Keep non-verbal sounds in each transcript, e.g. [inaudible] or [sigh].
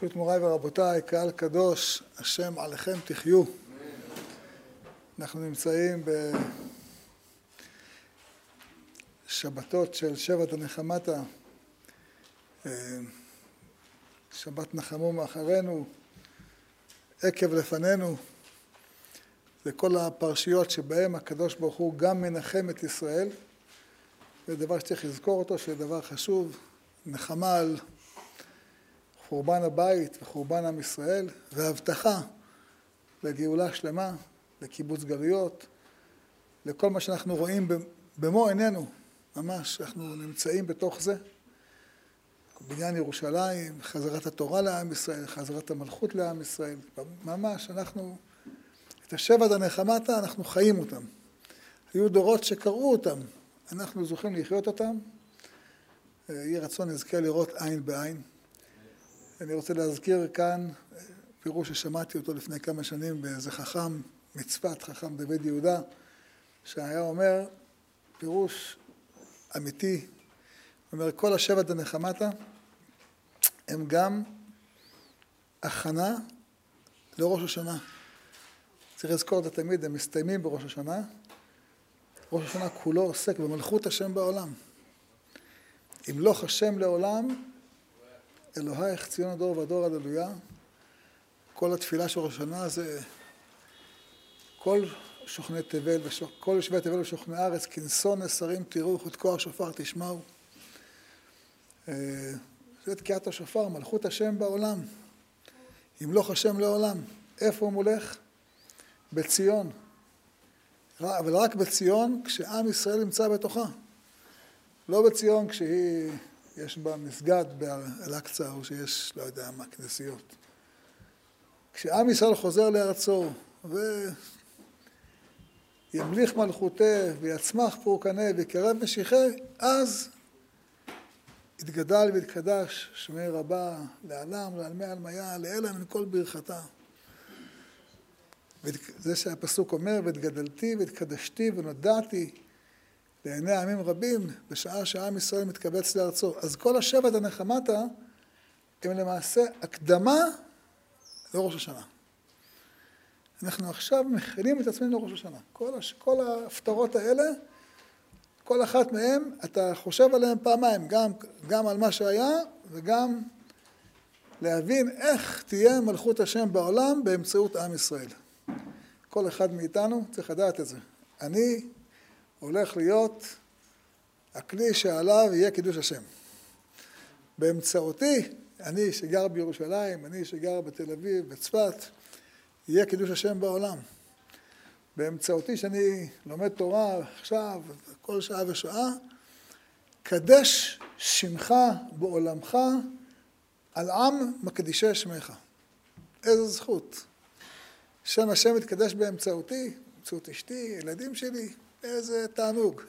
ברשות מוריי ורבותיי, קהל קדוש, השם עליכם תחיו. אנחנו נמצאים בשבתות של שבט הנחמתה, שבת נחמו מאחרינו, עקב לפנינו. זה כל הפרשיות שבהם הקדוש ברוך הוא גם מנחם את ישראל. זה דבר שצריך לזכור אותו, שזה דבר חשוב, נחמה על חורבן הבית וחורבן עם ישראל, והבטחה לגאולה שלמה, לקיבוץ גלויות, לכל מה שאנחנו רואים במו עינינו, ממש, אנחנו נמצאים בתוך זה. בניין ירושלים, חזרת התורה לעם ישראל, חזרת המלכות לעם ישראל, ממש, אנחנו, את השבט הנחמתה, אנחנו חיים אותם. היו דורות שקראו אותם, אנחנו זוכים לחיות אותם. יהי רצון נזכה לראות עין בעין. אני רוצה להזכיר כאן פירוש ששמעתי אותו לפני כמה שנים באיזה חכם מצפת, חכם דוד יהודה, שהיה אומר פירוש אמיתי, אומר כל השבט הנחמתה הם גם הכנה לראש השנה. צריך לזכור את זה תמיד, הם מסתיימים בראש השנה. ראש השנה כולו עוסק במלכות השם בעולם. ימלוך השם לעולם, אלוהיך ציון הדור ודור הללויה. כל התפילה של ראש השנה זה כל שוכני תבל, כל יושבי תבל ושוכני הארץ, כנסון נסרים תראו, חותקו השופר תשמעו. זה תקיעת השופר, מלכות השם בעולם. ימלוך השם לעולם. איפה הוא מולך? בציון. אבל רק בציון כשעם ישראל נמצא בתוכה. לא בציון כשהיא, יש בה מסגד באל-אקצא, או שיש, לא יודע מה, כנסיות. כשעם ישראל חוזר לארצו, וימליך מלכותה, ויצמח פורקנה, ויקרב משיחי, אז יתגדל ויתקדש שמי רבה לעלם, לעלמי עלמיה, לאלה מן כל ברכתה. זה שהפסוק אומר, והתגדלתי והתקדשתי ונודעתי לעיני עמים רבים, בשעה שעם ישראל מתקבץ לארצו. אז כל השבט הנחמתה הם למעשה הקדמה לראש השנה. אנחנו עכשיו מכינים את עצמנו לראש השנה. כל, הש... כל ההפטרות האלה, כל אחת מהן, אתה חושב עליהן פעמיים, גם, גם על מה שהיה וגם להבין איך תהיה מלכות השם בעולם באמצעות עם ישראל. כל אחד מאיתנו צריך לדעת את זה. אני הולך להיות הכלי שעליו יהיה קידוש השם. באמצעותי, אני שגר בירושלים, אני שגר בתל אביב, בצפת, יהיה קידוש השם בעולם. באמצעותי שאני לומד תורה עכשיו, כל שעה ושעה, קדש שמך בעולמך על עם מקדישי שמך. איזו זכות. שם השם מתקדש באמצעותי, באמצעות אשתי, ילדים שלי, איזה תענוג.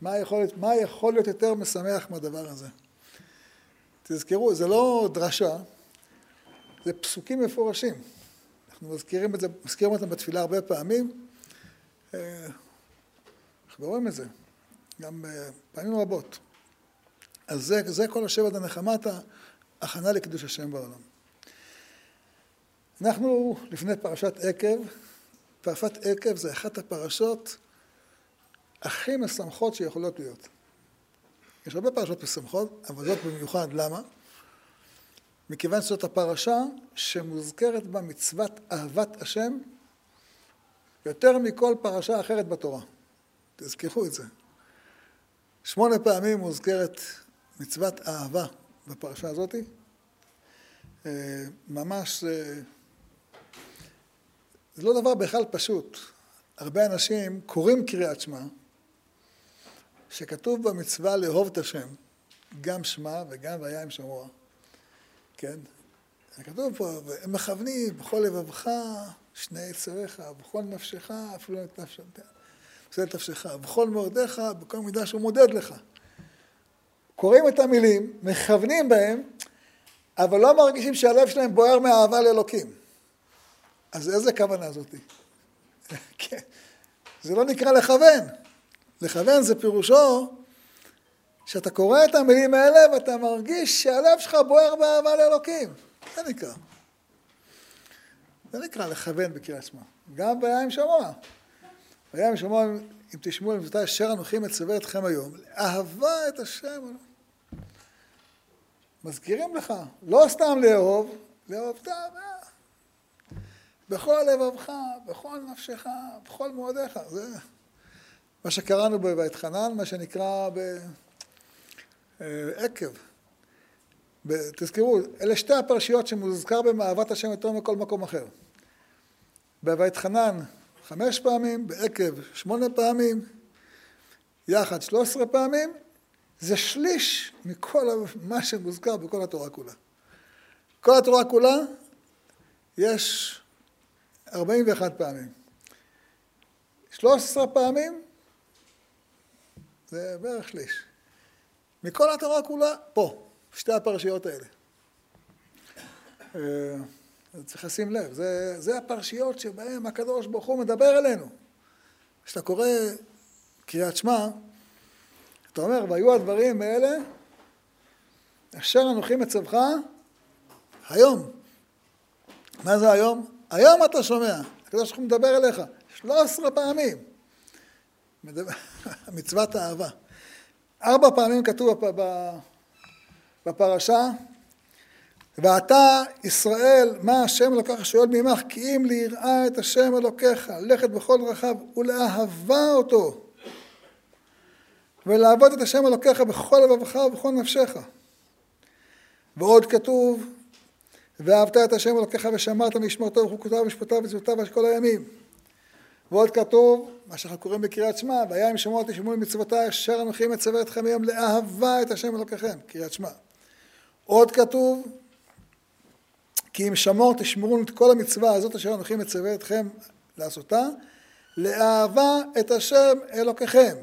מה יכול, מה יכול להיות יותר משמח מהדבר הזה? תזכרו, זה לא דרשה, זה פסוקים מפורשים. אנחנו מזכירים, את זה, מזכירים אותם בתפילה הרבה פעמים. אה, אנחנו רואים את זה, גם אה, פעמים רבות. אז זה, זה כל השבט הנחמת ההכנה לקידוש השם בעולם. אנחנו לפני פרשת עקב, פרשת עקב זה אחת הפרשות הכי משמחות שיכולות להיות. יש הרבה פרשות משמחות, אבל זאת במיוחד, למה? מכיוון שזאת הפרשה שמוזכרת בה מצוות אהבת השם יותר מכל פרשה אחרת בתורה. תזכחו את זה. שמונה פעמים מוזכרת מצוות אהבה בפרשה הזאת. אה, ממש זה, זה לא דבר בכלל פשוט. הרבה אנשים קוראים קריאת שמע, שכתוב במצווה לאהוב את השם, גם שמע וגם והיה עם שמוע, כן? כתוב פה, הם מכוונים בכל לבבך שני יצריך, בכל נפשך, אפילו את נפשך, את נפשך, בכל מאודיך, בכל מידה שהוא מודד לך. קוראים את המילים, מכוונים בהם, אבל לא מרגישים שהלב שלהם בוער מאהבה לאלוקים. אז איזה כוונה זאתי? [laughs] כן. זה לא נקרא לכוון. לכוון זה פירושו שאתה קורא את המילים האלה ואתה מרגיש שהלב שלך בוער באהבה לאלוקים. זה נקרא. זה נקרא לכוון בקריאת שמע. גם עם שמוע. עם שמוע, אם תשמעו למבטא אשר אנוכי מצווה אתכם היום, אהבה את השם. מזכירים לך, לא סתם לאהוב, לאהוב לאהובתה בכל לבבך, בכל נפשך, בכל מועדיך. זה מה שקראנו ב"ואתחנן", מה שנקרא בעקב. תזכרו, אלה שתי הפרשיות שמוזכר בהם אהבת השם יותר מכל מקום אחר. ב"ואתחנן" חמש פעמים, בעקב שמונה פעמים, יחד שלוש עשרה פעמים, זה שליש מכל מה שמוזכר בכל התורה כולה. כל התורה כולה יש 41 פעמים. 13 פעמים זה בערך שליש. מכל התורה כולה, פה, שתי הפרשיות האלה. אה, צריך לשים לב, זה, זה הפרשיות שבהן הקדוש ברוך הוא מדבר אלינו. כשאתה קורא קריאת שמע, אתה אומר, והיו הדברים האלה אשר אנוכי מצווך היום. מה זה היום? היום אתה שומע, הקדוש ברוך הוא מדבר אליך, 13 פעמים. [laughs] מצוות האהבה. ארבע פעמים כתוב בפרשה, ואתה ישראל, מה השם אלוקיך שואל ממך, כי אם ליראה את השם אלוקיך, ללכת בכל דרכיו ולאהבה אותו, ולעבוד את השם אלוקיך בכל לבבך ובכל נפשך. ועוד כתוב, ואהבת את השם אלוקיך ושמרת משמרתו וחוקותיו ומשפטיו ומצוותיו כל הימים. ועוד כתוב, מה שאנחנו קוראים בקריאת שמע, והיה אם שמוע תשמעו מצוותיי אשר אנוכי מצווה אתכם היום לאהבה את השם אלוקיכם, קריאת שמע. עוד כתוב, כי אם שמור תשמרו את כל המצווה הזאת אשר אנוכי מצווה אתכם לעשותה, לאהבה את השם אלוקיכם.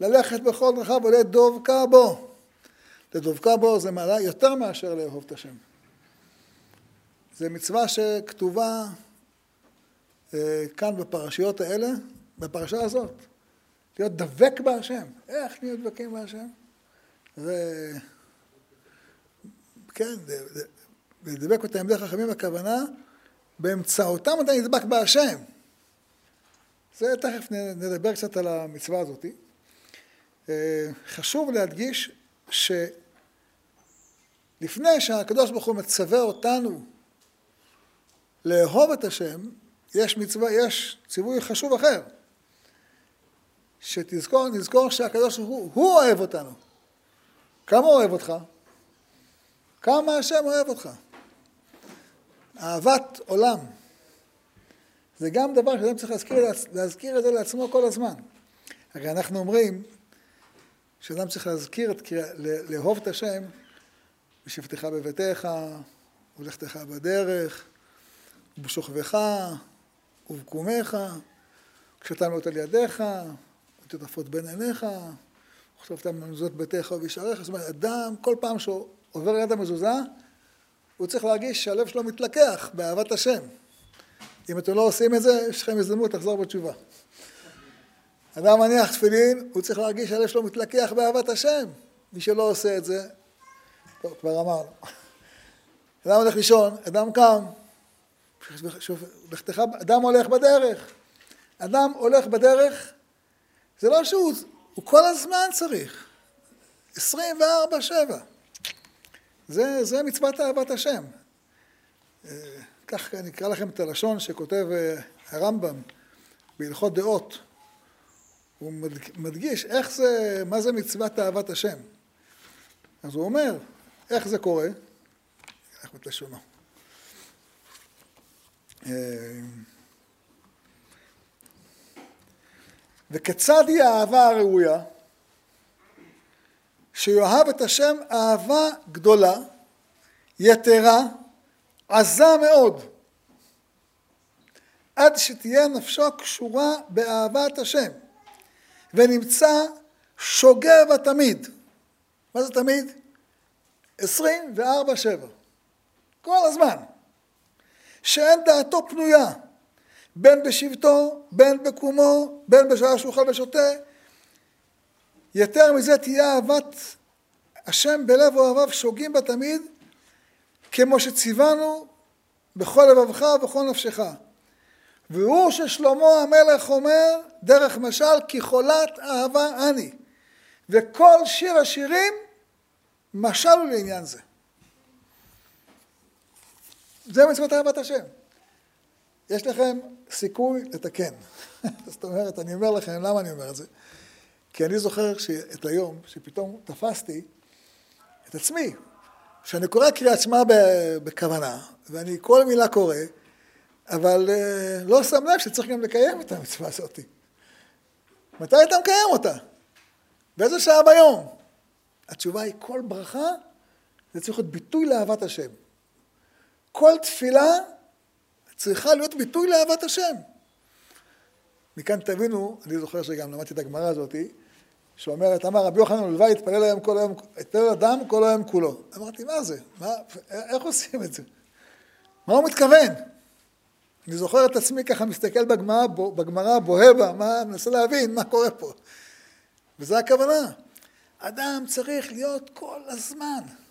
ללכת בכל דרכיו ולדבקה בו. לדבקה בו זה מעלה יותר מאשר לאהוב את השם. זה מצווה שכתובה כאן בפרשיות האלה, בפרשה הזאת. להיות דבק בהשם. איך נהיה דבקים בהשם? זה... כן, לדבק בתלמידי חכמים הכוונה, באמצעותם אתה נדבק בהשם. זה תכף נדבר קצת על המצווה הזאת. אה, חשוב להדגיש ש... לפני שהקדוש ברוך הוא מצווה אותנו לאהוב את השם, יש מצווה, יש ציווי חשוב אחר. שתזכור, נזכור שהקדוש ברוך הוא, הוא אוהב אותנו. כמה הוא אוהב אותך? כמה השם אוהב אותך. אהבת עולם. זה גם דבר שאדם צריך להזכיר, להזכיר את זה לעצמו כל הזמן. הרי אנחנו אומרים שאדם צריך להזכיר, את, לאהוב את השם בשבתך בביתך, ולכתך בדרך, ובשוכבך, ובקומך, כשאתה מאות על ידיך, ותטפות בין עיניך, וכתבת מזוזות ביתך ובשעריך. זאת אומרת, אדם, כל פעם שהוא עובר ליד המזוזה, הוא צריך להרגיש שהלב שלו מתלקח באהבת השם. אם אתם לא עושים את זה, יש לכם הזדמנות לחזור בתשובה. אדם מניח תפילין, הוא צריך להרגיש שהלב שלו מתלקח באהבת השם. מי שלא עושה את זה, טוב, כבר אמרנו. אדם הולך לישון, אדם קם, אדם הולך בדרך. אדם הולך בדרך, זה לא שהוא, הוא כל הזמן צריך. 24-7. זה, זה מצוות אהבת השם. אה, כך אני אקרא לכם את הלשון שכותב אה, הרמב"ם בהלכות דעות. הוא מדגיש איך זה, מה זה מצוות אהבת השם. אז הוא אומר, איך זה קורה? איך את. אה, וכיצד היא האהבה הראויה? שיאהב את השם אהבה גדולה, יתרה, עזה מאוד, עד שתהיה נפשו קשורה באהבת השם, ונמצא שוגה בה. מה זה תמיד? עשרים וארבע שבע. כל הזמן. שאין דעתו פנויה, בין בשבטו, בין בקומו, בין בשעה שהוא אוכל ושותה. יותר מזה תהיה אהבת השם בלב אוהביו שוגים בה תמיד, כמו שציוונו בכל לבבך ובכל נפשך. והוא ששלמה המלך אומר דרך משל כי חולת אהבה אני. וכל שיר השירים משל הוא לעניין זה. זה מצוות אהבת השם. יש לכם סיכוי לתקן. [laughs] זאת אומרת, אני אומר לכם, למה אני אומר את זה? כי אני זוכר את היום שפתאום תפסתי את עצמי, שאני קורא קריאת שמע בכוונה, ואני כל מילה קורא, אבל uh, לא שם לב שצריך גם לקיים את המצווה הזאת. מתי אתה מקיים אותה? באיזה שעה ביום? התשובה היא כל ברכה זה צריך להיות ביטוי לאהבת השם. כל תפילה צריכה להיות ביטוי לאהבת השם. מכאן תבינו, אני זוכר שגם למדתי את הגמרא הזאתי, שאומרת, אמר רבי יוחנן ולוואי התפלל היום כל היום, התפלל אדם כל היום כולו. אמרתי, מה זה? מה, איך עושים את זה? מה הוא מתכוון? אני זוכר את עצמי ככה מסתכל בגמרא, בגמרא בוהה בה, מה, מנסה להבין מה קורה פה. וזו הכוונה. אדם צריך להיות כל הזמן.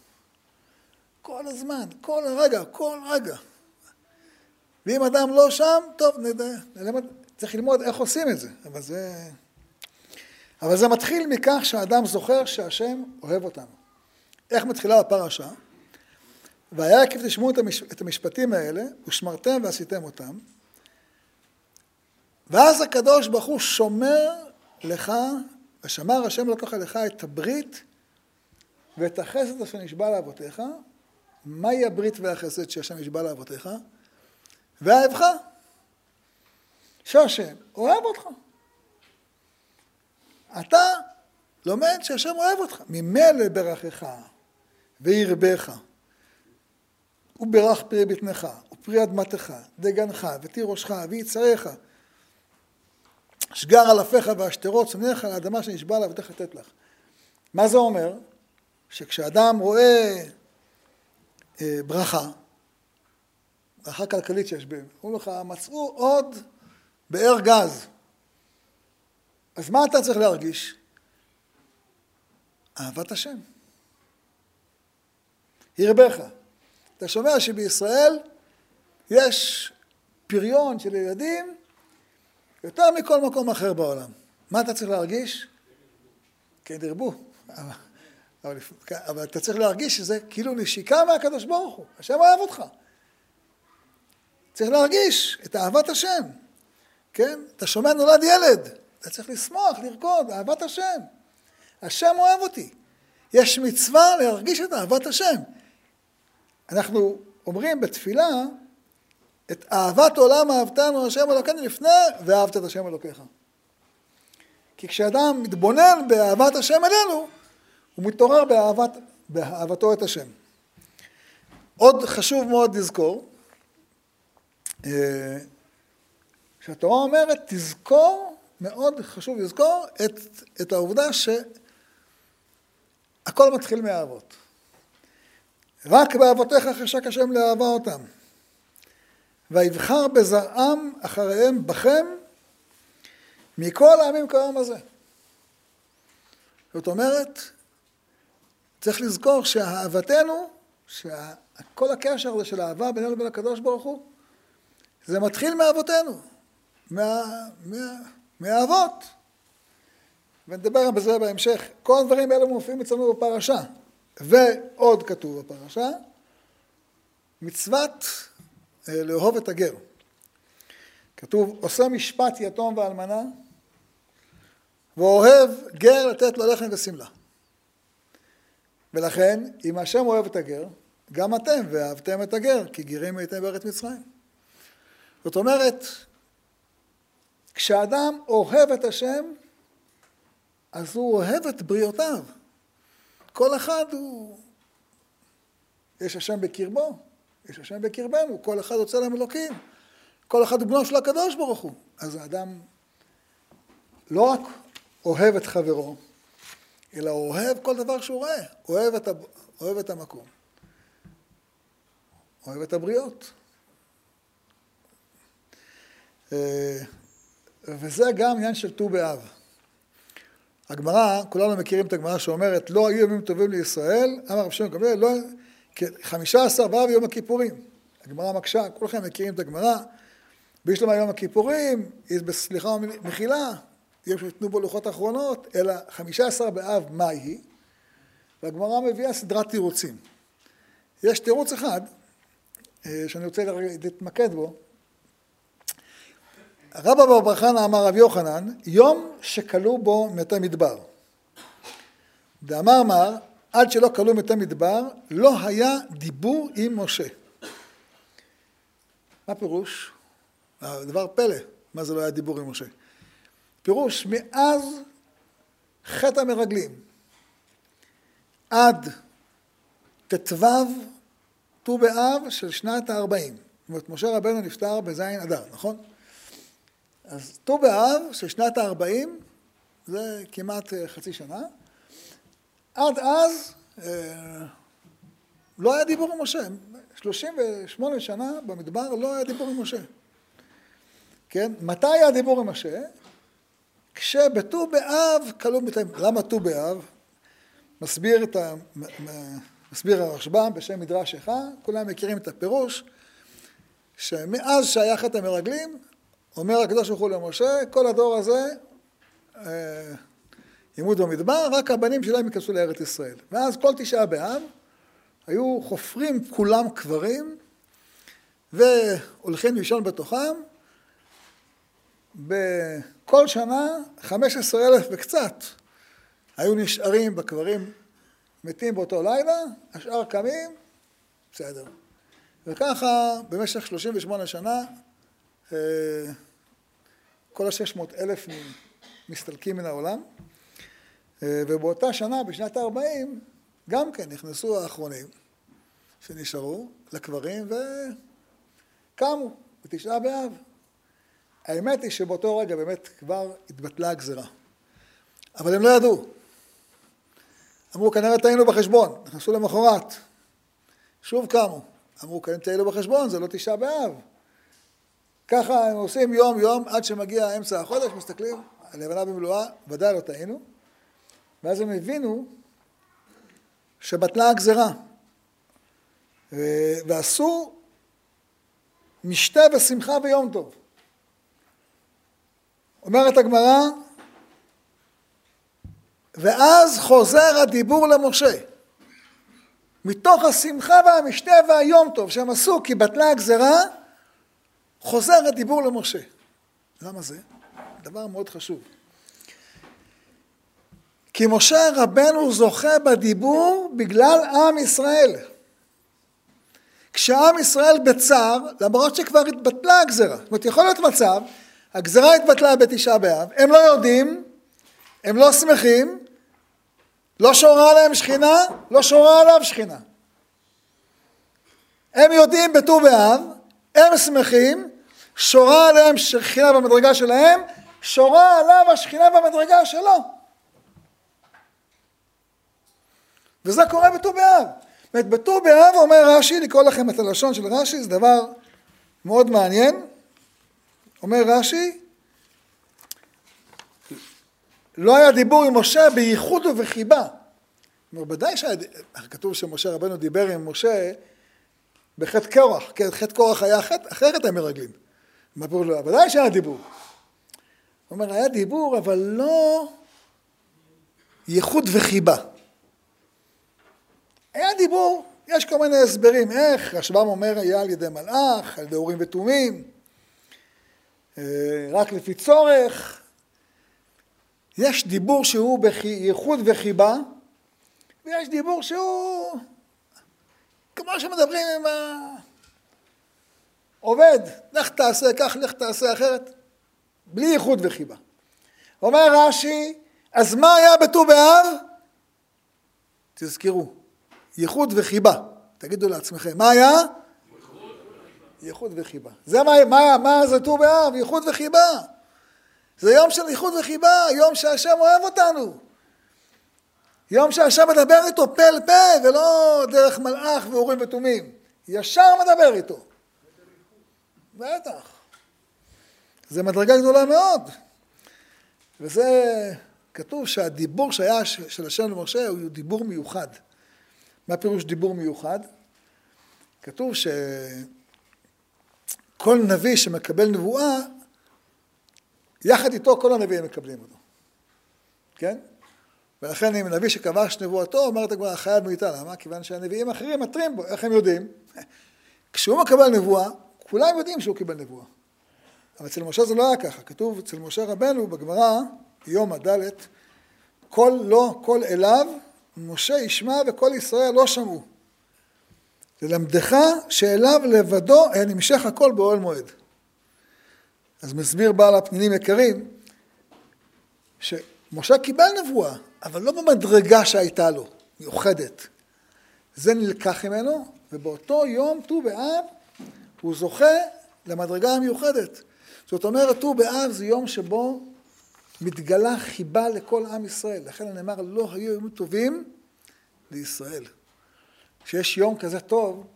כל הזמן, כל רגע, כל רגע. ואם אדם לא שם, טוב, נדע, צריך ללמוד איך עושים את זה. אבל זה... אבל זה מתחיל מכך שהאדם זוכר שהשם אוהב אותנו. איך מתחילה הפרשה? והיה כי תשמעו את המשפטים האלה, ושמרתם ועשיתם אותם, ואז הקדוש ברוך הוא שומר לך, ושמר השם לקחה לך את הברית ואת החסד אשר נשבע לאבותיך. מהי הברית והחסד שהשם נשבע לאבותיך? ואהבך. שהשם אוהב אותך. אתה לומד שהשם אוהב אותך. ממילא ברכך וירבך. וברך פרי בטנך, ופרי אדמתך, דגנך, ותירושך, ויצריך. שגר אלפיך והשטרות, שונאיך לאדמה שנשבע לה ותכף לתת לך. מה זה אומר? שכשאדם רואה אה, ברכה, ברכה כלכלית שיש בהם, אומרים לך, מצאו עוד באר גז. אז מה אתה צריך להרגיש? אהבת השם. ירבך. אתה שומע שבישראל יש פריון של ילדים יותר מכל מקום אחר בעולם. מה אתה צריך להרגיש? כן, ירבו. אבל, אבל, אבל אתה צריך להרגיש שזה כאילו נשיקה מהקדוש ברוך הוא. השם אוהב אותך. צריך להרגיש את אהבת השם. כן? אתה שומע נולד ילד. אתה צריך לשמוח, לרקוד, אהבת השם. השם אוהב אותי. יש מצווה להרגיש את אהבת השם. אנחנו אומרים בתפילה את אהבת עולם אהבתנו השם אלוקינו לפני ואהבת את השם אלוקיך. כי כשאדם מתבונן באהבת השם אלינו, הוא מתעורר באהבת, באהבתו את השם. עוד חשוב מאוד לזכור, אה, שהתורה אומרת, תזכור, מאוד חשוב לזכור את, את העובדה שהכל מתחיל מאהבות. רק באבותיך חשק השם לאהבה אותם. ויבחר בזרעם אחריהם בכם מכל העמים כיום הזה. זאת אומרת, צריך לזכור שאהבתנו, שכל הקשר הזה של אהבה בינינו לבין הקדוש ברוך הוא, זה מתחיל מאבותינו, מה, מה, מהאבות. ונדבר בזה בהמשך. כל הדברים האלה מופיעים אצלנו בפרשה. ועוד כתוב בפרשה, מצוות אה, לאהוב את הגר. כתוב, עושה משפט יתום ואלמנה, ואוהב גר לתת לו לחם ושמלה. ולכן, אם השם אוהב את הגר, גם אתם ואהבתם את הגר, כי גרים הייתם בארץ מצרים. זאת אומרת, כשאדם אוהב את השם, אז הוא אוהב את בריאותיו. כל אחד הוא... יש השם בקרבו, יש השם בקרבנו, כל אחד רוצה להם אלוקים. כל אחד הוא בנו של הקדוש ברוך הוא. אז האדם לא רק אוהב את חברו, אלא אוהב כל דבר שהוא רואה, אוהב את, אוהב את המקום, אוהב את הבריות. אה, וזה גם עניין של ט"ו באב. הגמרא, כולנו מכירים את הגמרא שאומרת, לא היו ימים טובים לישראל, אמר רב שמעון גמליאל, לא, כן, חמישה עשר באב יום הכיפורים. הגמרא מקשה, כולכם מכירים את הגמרא. בישלמה יום הכיפורים, בסליחה ומחילה, יום שניתנו בו לוחות אחרונות, אלא חמישה עשר באב מאי היא, והגמרא מביאה סדרת תירוצים. יש תירוץ אחד, אה, שאני רוצה להתמקד בו. רבא בר בר חנא אמר רב יוחנן, יום שכלו בו מתי מדבר. דאמר מר, עד שלא כלו מתי מדבר, לא היה דיבור עם משה. מה פירוש? דבר פלא, מה זה לא היה דיבור עם משה? פירוש, מאז חטא המרגלים עד ט"ו ט"ו באב של שנת הארבעים. זאת אומרת, משה רבנו נפטר בזין אדר, נכון? אז ט"ו באב של שנת הארבעים, זה כמעט אה, חצי שנה. עד אז אה, לא היה דיבור עם משה. 38 שנה במדבר לא היה דיבור עם משה. כן? מתי היה דיבור עם משה? כשבט"ו באב כלו מתאים. למה ט"ו באב? מסביר את ה... מסביר הרשב"ם בשם מדרש אחד, כולם מכירים את הפירוש, שמאז שהיה חטא המרגלים, אומר הקדוש ברוך הוא למשה, כל הדור הזה אה, ימות במדבר, רק הבנים שלהם ייכנסו לארץ ישראל. ואז כל תשעה באב היו חופרים כולם קברים והולכים לישון בתוכם. בכל שנה 15 אלף וקצת היו נשארים בקברים מתים באותו לילה, השאר קמים, בסדר. וככה במשך 38 שנה אה, כל ה-600 אלף מסתלקים מן העולם, אה, ובאותה שנה, בשנת ה-40, גם כן נכנסו האחרונים שנשארו לקברים וקמו בתשעה באב. האמת היא שבאותו רגע באמת כבר התבטלה הגזרה. אבל הם לא ידעו. אמרו, כנראה טעינו בחשבון, נכנסו למחרת. שוב קמו. אמרו, כנראה טעינו בחשבון, זה לא תשעה באב. ככה הם עושים יום-יום עד שמגיע אמצע החודש, מסתכלים, הלבנה במלואה, ודאי לא טעינו. ואז הם הבינו שבטלה הגזרה. ועשו משתה ושמחה ויום טוב. אומרת הגמרא, ואז חוזר הדיבור למשה. מתוך השמחה והמשתה והיום טוב שהם עשו כי בטלה הגזרה, חוזר הדיבור למשה. למה זה? דבר מאוד חשוב. כי משה רבנו זוכה בדיבור בגלל עם ישראל. כשעם ישראל בצער, למרות שכבר התבטלה הגזרה, זאת אומרת יכול להיות מצב, הגזרה התבטלה בתשעה באב, הם לא יודעים, הם לא שמחים, לא שורה עליהם שכינה, לא שורה עליו שכינה. הם יודעים בט"ו באב, הם שמחים, שורה עליהם שכינה במדרגה שלהם, שורה עליו השכינה במדרגה שלו. וזה קורה בט"ו באב. זאת אומרת, בט"ו באב אומר רש"י, לקרוא לכם את הלשון של רש"י, זה דבר מאוד מעניין. אומר רש"י, לא היה דיבור עם משה בייחוד ובחיבה. כלומר, ודאי שכתוב שמשה רבנו דיבר עם משה בחטא קורח, כן, חטא קורח היה חטא, אחרי חטא המרגלים. מה לו? ודאי שהיה דיבור. הוא אומר, היה דיבור, אבל לא ייחוד וחיבה. היה דיבור, יש כל מיני הסברים, איך, רשב"ם אומר, היה על ידי מלאך, על ידי אורים ותומים, רק לפי צורך, יש דיבור שהוא בייחוד וחיבה, ויש דיבור שהוא כמו שמדברים עם העובד, לך תעשה כך, לך תעשה אחרת, בלי ייחוד וחיבה. אומר רש"י, אז מה היה בט"ו באב? תזכרו, ייחוד וחיבה. תגידו לעצמכם, מה היה? ייחוד וחיבה. זה מה, מה, מה זה ט"ו באב? ייחוד וחיבה. זה יום של איחוד וחיבה, יום שהשם אוהב אותנו. יום שהשם מדבר איתו פה אל פה, ולא דרך מלאך ואורים ותומים. ישר מדבר איתו. בטח. זה מדרגה גדולה מאוד. וזה, כתוב שהדיבור שהיה של השם למשה הוא דיבור מיוחד. מה פירוש דיבור מיוחד? כתוב שכל נביא שמקבל נבואה, יחד איתו כל הנביאים מקבלים אותו, כן? ולכן אם נביא שכבש נבואתו, אומרת הגמרא חייב מאיתה, למה? כיוון שהנביאים האחרים מתרים בו, איך הם יודעים? [laughs] כשהוא מקבל נבואה, כולם יודעים שהוא קיבל נבואה. אבל אצל משה זה לא היה ככה, כתוב אצל משה רבנו בגמרא, יום הד', כל לא, כל אליו, משה ישמע וכל ישראל לא שמעו. ללמדך שאליו לבדו היה נמשך הכל באוהל מועד. אז מסביר בעל הפנינים יקרים, שמשה קיבל נבואה, אבל לא במדרגה שהייתה לו, מיוחדת. זה נלקח ממנו, ובאותו יום, ט"ו באב, הוא זוכה למדרגה המיוחדת. זאת אומרת, ט"ו באב זה יום שבו מתגלה חיבה לכל עם ישראל. לכן נאמר, לא היו ימים טובים לישראל. כשיש יום כזה טוב,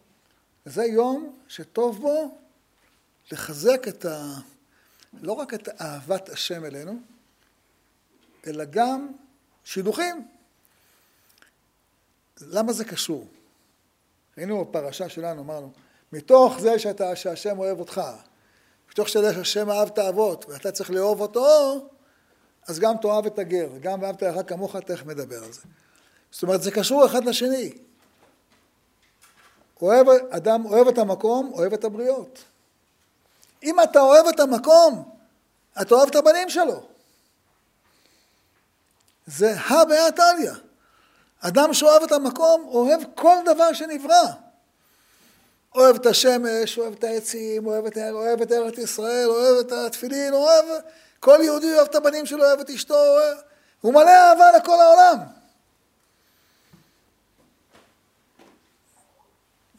זה יום שטוב בו לחזק את ה... לא רק את אהבת השם אלינו, אלא גם שידוכים. למה זה קשור? ראינו בפרשה שלנו, אמרנו, מתוך זה שאתה, שהשם אוהב אותך, מתוך שזה שהשם אהב את האבות, ואתה צריך לאהוב אותו, אז גם תאהב את הגר, וגם ואהבת לך כמוך, תכף נדבר על זה. זאת אומרת, זה קשור אחד לשני. אוהב, אדם אוהב את המקום, אוהב את הבריות. אם אתה אוהב את המקום, אתה אוהב את הבנים שלו. זה הא בהא תליא. אדם שאוהב את המקום, אוהב כל דבר שנברא. אוהב את השמש, אוהב את העצים, אוהב את, אוהב את ארץ ישראל, אוהב את התפילין, אוהב... כל יהודי אוהב את הבנים שלו, אוהב את אשתו, אוהב... הוא מלא אהבה לכל העולם.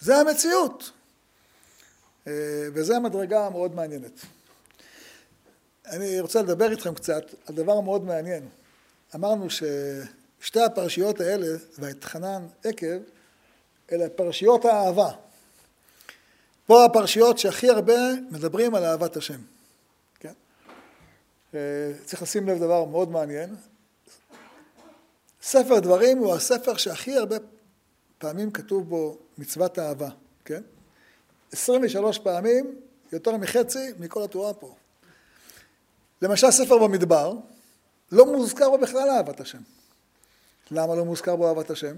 זה המציאות. אה, וזו המדרגה המאוד מעניינת. אני רוצה לדבר איתכם קצת על דבר מאוד מעניין. אמרנו ששתי הפרשיות האלה, ואתחנן עקב, אלה פרשיות האהבה. פה הפרשיות שהכי הרבה מדברים על אהבת השם. כן? אה, צריך לשים לב דבר מאוד מעניין. ספר דברים הוא הספר שהכי הרבה פעמים כתוב בו מצוות אהבה, כן? 23 פעמים, יותר מחצי מכל התורה פה. למשל ספר במדבר, לא מוזכר בו בכלל אהבת השם. למה לא מוזכר בו אהבת השם?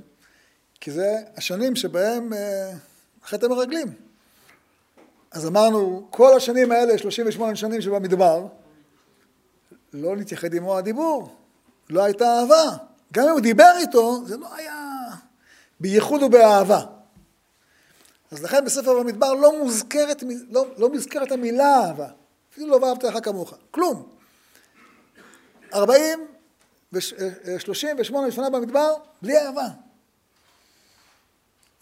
כי זה השנים שבהם אה, חטא המרגלים. אז אמרנו, כל השנים האלה, 38 שנים שבמדבר, לא נתייחד עמו הדיבור, לא הייתה אהבה. גם אם הוא דיבר איתו, זה לא היה בייחוד ובאהבה. אז לכן בספר במדבר לא מוזכרת, לא, לא מוזכרת המילה אהבה. אפילו לא ואהבת לך כמוך, כלום. ארבעים ושלושים ושמונה שנה במדבר, בלי אהבה.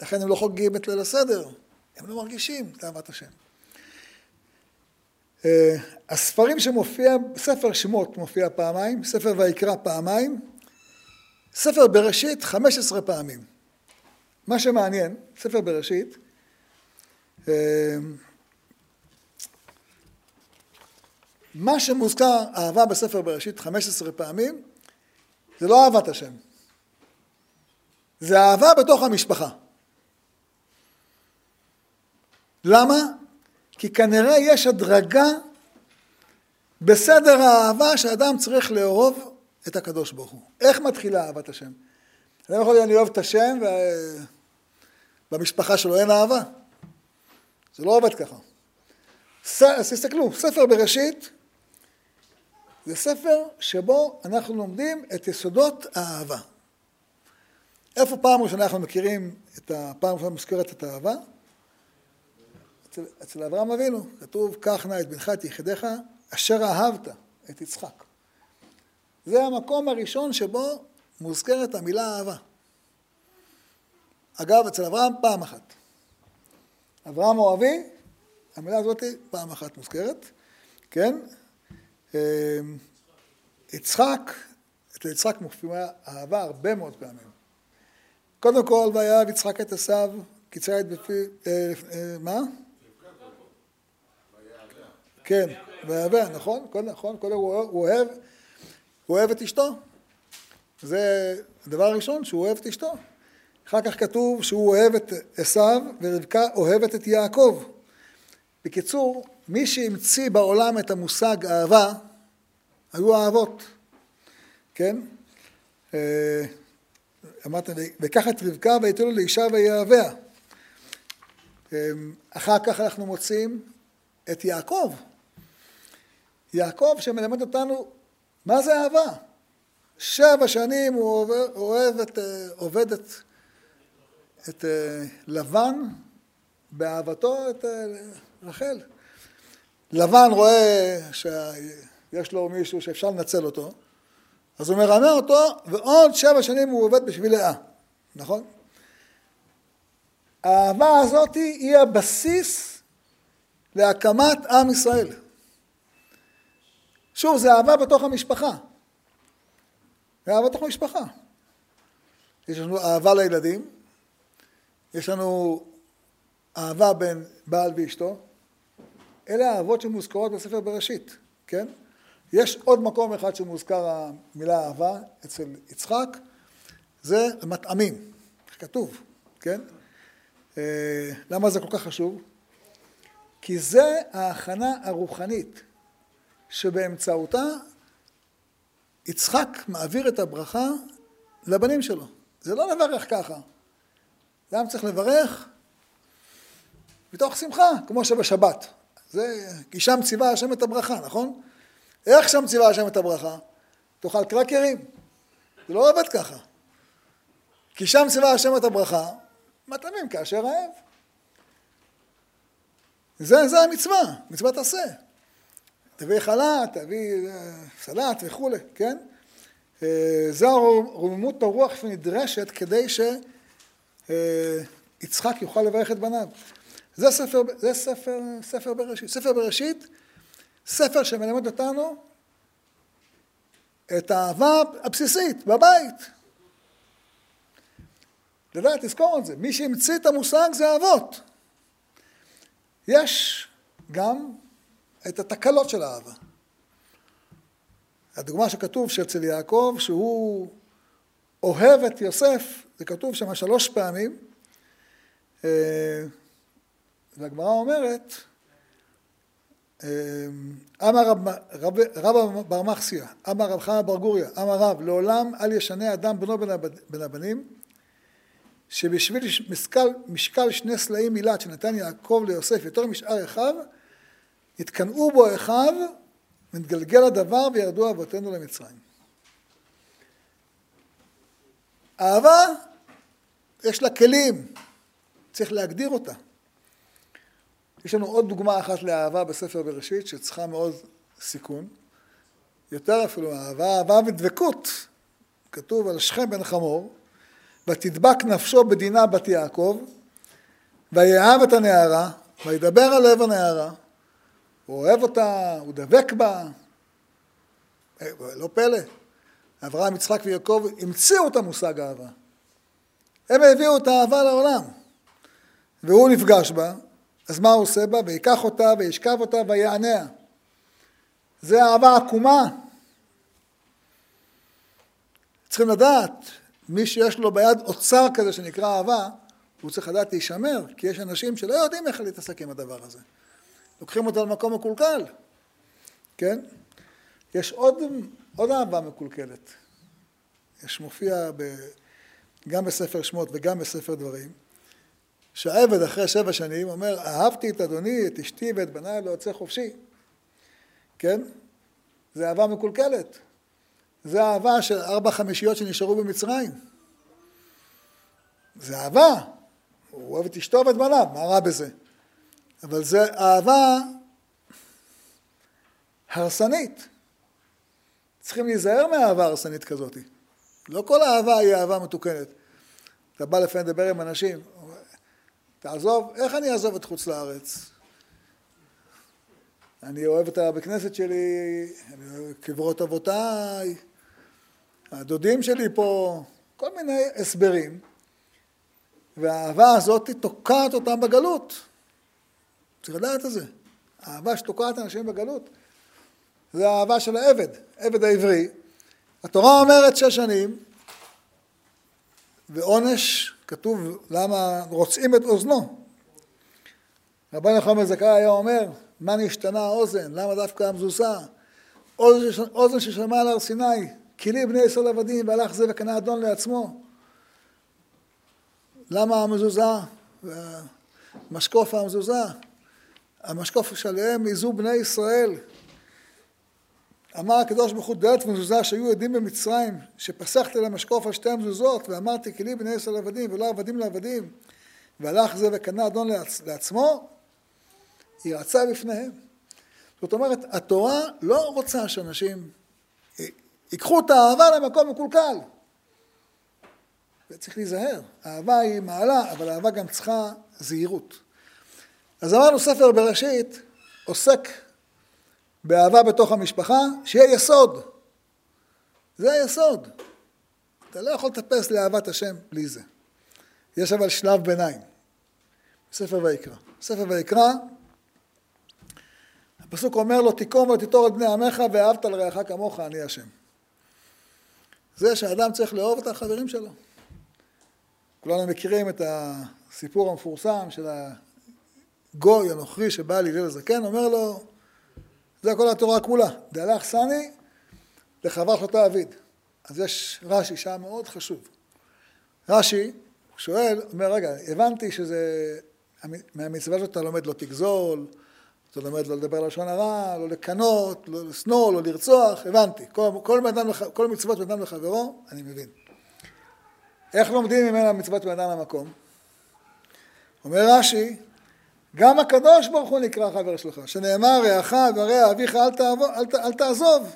לכן הם לא חוגגים את ליל הסדר, הם לא מרגישים את אהבת השם. אה, הספרים שמופיע, ספר שמות מופיע פעמיים, ספר ויקרא פעמיים, ספר בראשית חמש עשרה פעמים. מה שמעניין, ספר בראשית, אה, מה שמוזכר אהבה בספר בראשית 15 פעמים, זה לא אהבת השם. זה אהבה בתוך המשפחה. למה? כי כנראה יש הדרגה בסדר האהבה שאדם צריך לאהוב את הקדוש ברוך הוא. איך מתחילה אהבת השם? לא יכול להגיד, אני אוהב את השם ובמשפחה שלו אין אהבה. זה לא עובד ככה. אז תסתכלו, ספר בראשית זה ספר שבו אנחנו לומדים את יסודות האהבה. איפה פעם ראשונה אנחנו מכירים את הפעם ראשונה מזכרת את האהבה? אצל, אצל אברהם אבינו, כתוב, קח נא את בנך את יחידיך, אשר אהבת את יצחק. זה המקום הראשון שבו מוזכרת המילה אהבה. אגב, אצל אברהם פעם אחת. אברהם אוהבי, המילה הזאת פעם אחת מוזכרת, כן? אמ, יצחק, אצל יצחק מופיעה אהבה הרבה מאוד פעמים. קודם כל, ויאהב יצחק את עשיו, קיצר את בפי... אה, אה, מה? כן, ויאהבה, נכון? נכון, קודם הוא אוהב, הוא אוהב את אשתו. זה הדבר הראשון, שהוא אוהב את אשתו. אחר כך כתוב שהוא אוהב את עשיו ורבקה אוהבת את יעקב. בקיצור, מי שהמציא בעולם את המושג אהבה היו האבות, כן? אה, אמרת, וקח את רבקה ויתנו לו לאישה ויאהביה. אה, אחר כך אנחנו מוצאים את יעקב. יעקב שמלמד אותנו מה זה אהבה. שבע שנים הוא אה, עובד את, את לבן באהבתו את רחל. לבן רואה שיש לו מישהו שאפשר לנצל אותו, אז הוא מרמה אותו, ועוד שבע שנים הוא עובד בשביל לאה, נכון? האהבה הזאת היא הבסיס להקמת עם ישראל. שוב, זה אהבה בתוך המשפחה. זה אהבה בתוך המשפחה. יש לנו אהבה לילדים, יש לנו אהבה בין בעל ואשתו, אלה האהבות שמוזכרות בספר בראשית, כן? יש עוד מקום אחד שמוזכר המילה אהבה אצל יצחק, זה מטעמים, כתוב, כן? אה, למה זה כל כך חשוב? כי זה ההכנה הרוחנית שבאמצעותה יצחק מעביר את הברכה לבנים שלו. זה לא לברך ככה. אדם צריך לברך מתוך שמחה, כמו שבשבת. זה, כי שם ציווה השם את הברכה, נכון? איך שם ציווה השם את הברכה? תאכל קרקרים. זה לא עובד ככה. כי שם ציווה השם את הברכה, מתאמים כאשר רעב. זה, זה המצווה, מצוות עשה. תביא חלת, תביא אה, סלט וכולי, כן? אה, זו רוממות הרוח שנדרשת כדי שיצחק אה, יוכל לברך את בניו. זה ספר, זה ספר, ספר בראשית. ספר בראשית, ספר שמלמד אותנו את האהבה הבסיסית בבית. לדעת, תזכור את זה. מי שהמציא את המושג זה האבות. יש גם את התקלות של האהבה. הדוגמה שכתוב שאצל יעקב, שהוא אוהב את יוסף, זה כתוב שם שלוש פעמים. אה, והגמרא אומרת, אמ, אמר רב, בר מחסיה, אמר רב חנא בר גוריה, אמר רב, לעולם אל ישנה אדם בנו בין הבנים, שבשביל משקל, משקל שני סלעים מילת שנתן יעקב ליוסף יותר משאר אחיו, התקנאו בו אחיו, ונתגלגל הדבר וירדו אבותינו למצרים. אהבה, יש לה כלים, צריך להגדיר אותה. יש לנו עוד דוגמה אחת לאהבה בספר בראשית שצריכה מאוד סיכון, יותר אפילו אהבה, אהבה ודבקות. כתוב על שכם בן חמור, ותדבק נפשו בדינה בת יעקב, ויאהב את הנערה, וידבר על לב הנערה, הוא אוהב אותה, הוא דבק בה, אה, לא פלא. אברהם, יצחק ויעקב המציאו את המושג אהבה. הם הביאו את האהבה לעולם. והוא נפגש בה, אז מה הוא עושה בה? ויקח אותה וישכב אותה ויענע. זה אהבה עקומה. צריכים לדעת, מי שיש לו ביד אוצר כזה שנקרא אהבה, הוא צריך לדעת להישמר, כי יש אנשים שלא יודעים איך להתעסק עם הדבר הזה. לוקחים אותו למקום מקולקל, כן? יש עוד, עוד אהבה מקולקלת. יש מופיע גם בספר שמות וגם בספר דברים. שהעבד אחרי שבע שנים אומר, אהבתי את אדוני, את אשתי ואת בניי לא יוצא חופשי. כן? זה אהבה מקולקלת. זה אהבה של ארבע חמישיות שנשארו במצרים. זה אהבה. הוא אוהב את אשתו ואת בניו, מה רע בזה? אבל זה אהבה הרסנית. צריכים להיזהר מאהבה הרסנית כזאת. לא כל אהבה היא אהבה מתוקנת. אתה בא לפעמים לדבר עם אנשים, תעזוב, איך אני אעזוב את חוץ לארץ? אני אוהב את הבית כנסת שלי, קברות אבותיי, הדודים שלי פה, כל מיני הסברים. והאהבה הזאת תוקעת אותם בגלות. צריך לדעת את זה. האהבה שתוקעת אנשים בגלות, זה האהבה של העבד, עבד העברי. התורה אומרת שש שנים, ועונש כתוב למה רוצים את אוזנו. רבן יוחנן זכאי היה אומר, מה נשתנה האוזן? למה דווקא המזוזה? אוזן ששמע על הר סיני, כלי בני ישראל עבדים, והלך זה וקנה אדון לעצמו. למה המזוזה? משקוף המזוזה? המשקוף שעליהם עיזו בני ישראל. אמר הקדוש ברוך הוא דלת מזוזה שהיו עדים במצרים, שפסחתי למשקוף על שתי המזוזות, ואמרתי כלי בני ישראל עבדים ולא עבדים לעבדים, והלך זה וקנה אדון לעצ... לעצמו, היא רצה בפניהם. זאת אומרת, התורה לא רוצה שאנשים ייקחו את האהבה למקום מקולקל. וצריך להיזהר. אהבה היא מעלה, אבל אהבה גם צריכה זהירות. אז אמרנו ספר בראשית עוסק באהבה בתוך המשפחה, שיהיה יסוד. זה היסוד. אתה לא יכול לטפס לאהבת השם בלי זה. יש אבל שלב ביניים. ספר ויקרא. ספר ויקרא, הפסוק אומר לו, תיקום ותיטור את בני עמך ואהבת לרעך כמוך, אני השם. זה שאדם צריך לאהוב את החברים שלו. כולנו מכירים את הסיפור המפורסם של הגוי הנוכרי שבא להלל הזקן, אומר לו, זה כל התורה כולה, דהלך סני לחבר שלו אביד. אז יש רש"י שם מאוד חשוב. רש"י שואל, אומר, רגע, הבנתי שזה, מהמצווה הזאת אתה לומד לא תגזול, אתה לומד לא לדבר לשון הרע, לא לקנות, לא לשנוא, לא לרצוח, הבנתי. כל, כל, אדם, כל מצוות בן לחברו, אני מבין. איך לומדים ממנה מצוות בן למקום? אומר רש"י, גם הקדוש ברוך הוא נקרא חבר שלך, שנאמר רעך ורע אביך אל, תעבור, אל, אל תעזוב.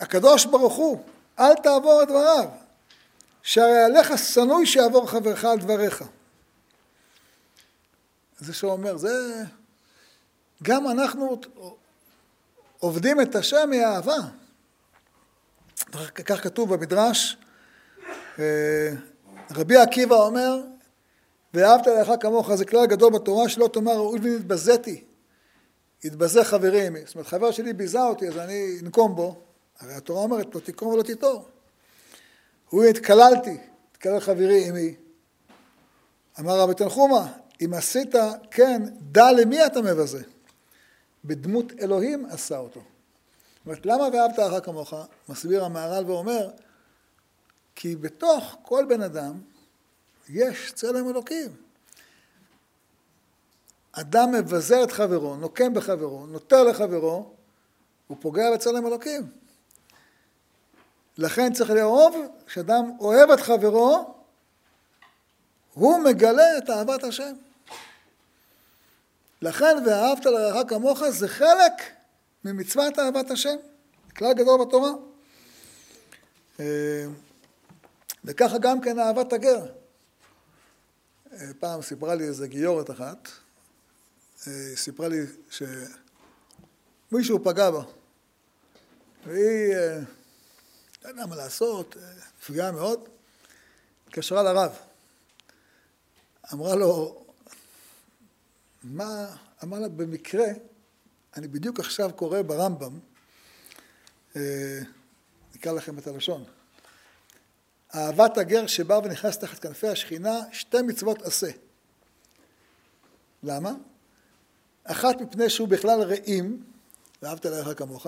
הקדוש ברוך הוא, אל תעבור את דבריו, שהרי עליך שנוי שיעבור חברך על דבריך. זה שהוא אומר, זה... גם אנחנו עובדים את השם מאהבה. כך כתוב במדרש, אה, רבי עקיבא אומר, ואהבת לך כמוך, זה כלל גדול בתורה שלא תאמר ראוי ונתבזיתי. יתבזה חברי עמי. זאת אומרת, חבר שלי ביזה אותי, אז אני אנקום בו. הרי התורה אומרת, לא תקום ולא תיטור. הוא התקללתי, התקלל חברי עמי. אמר רבי תנחומה, אם עשית כן, דע למי אתה מבזה. בדמות אלוהים עשה אותו. זאת אומרת, למה ואהבת לך כמוך? מסביר המהר"ל ואומר, כי בתוך כל בן אדם יש צלם אלוקים. אדם מבזר את חברו, נוקם בחברו, נוטר לחברו, הוא פוגע בצלם אלוקים. לכן צריך לאהוב, כשאדם אוהב את חברו, הוא מגלה את אהבת השם. לכן ואהבת לרעך כמוך זה חלק ממצוות אהבת השם, כלל גדול בתורה. אה, וככה גם כן אהבת הגר. אה, פעם סיפרה לי איזה גיורת אחת, אה, סיפרה לי שמישהו פגע בה, והיא, לא יודע מה לעשות, נפגעה מאוד, התקשרה לרב. אמרה לו, מה, אמר לה, במקרה, אני בדיוק עכשיו קורא ברמב"ם, אה, נקרא לכם את הלשון, אהבת הגר שבא ונכנס תחת כנפי השכינה, שתי מצוות עשה. למה? אחת מפני שהוא בכלל רעים, ואהבת לרעך כמוך,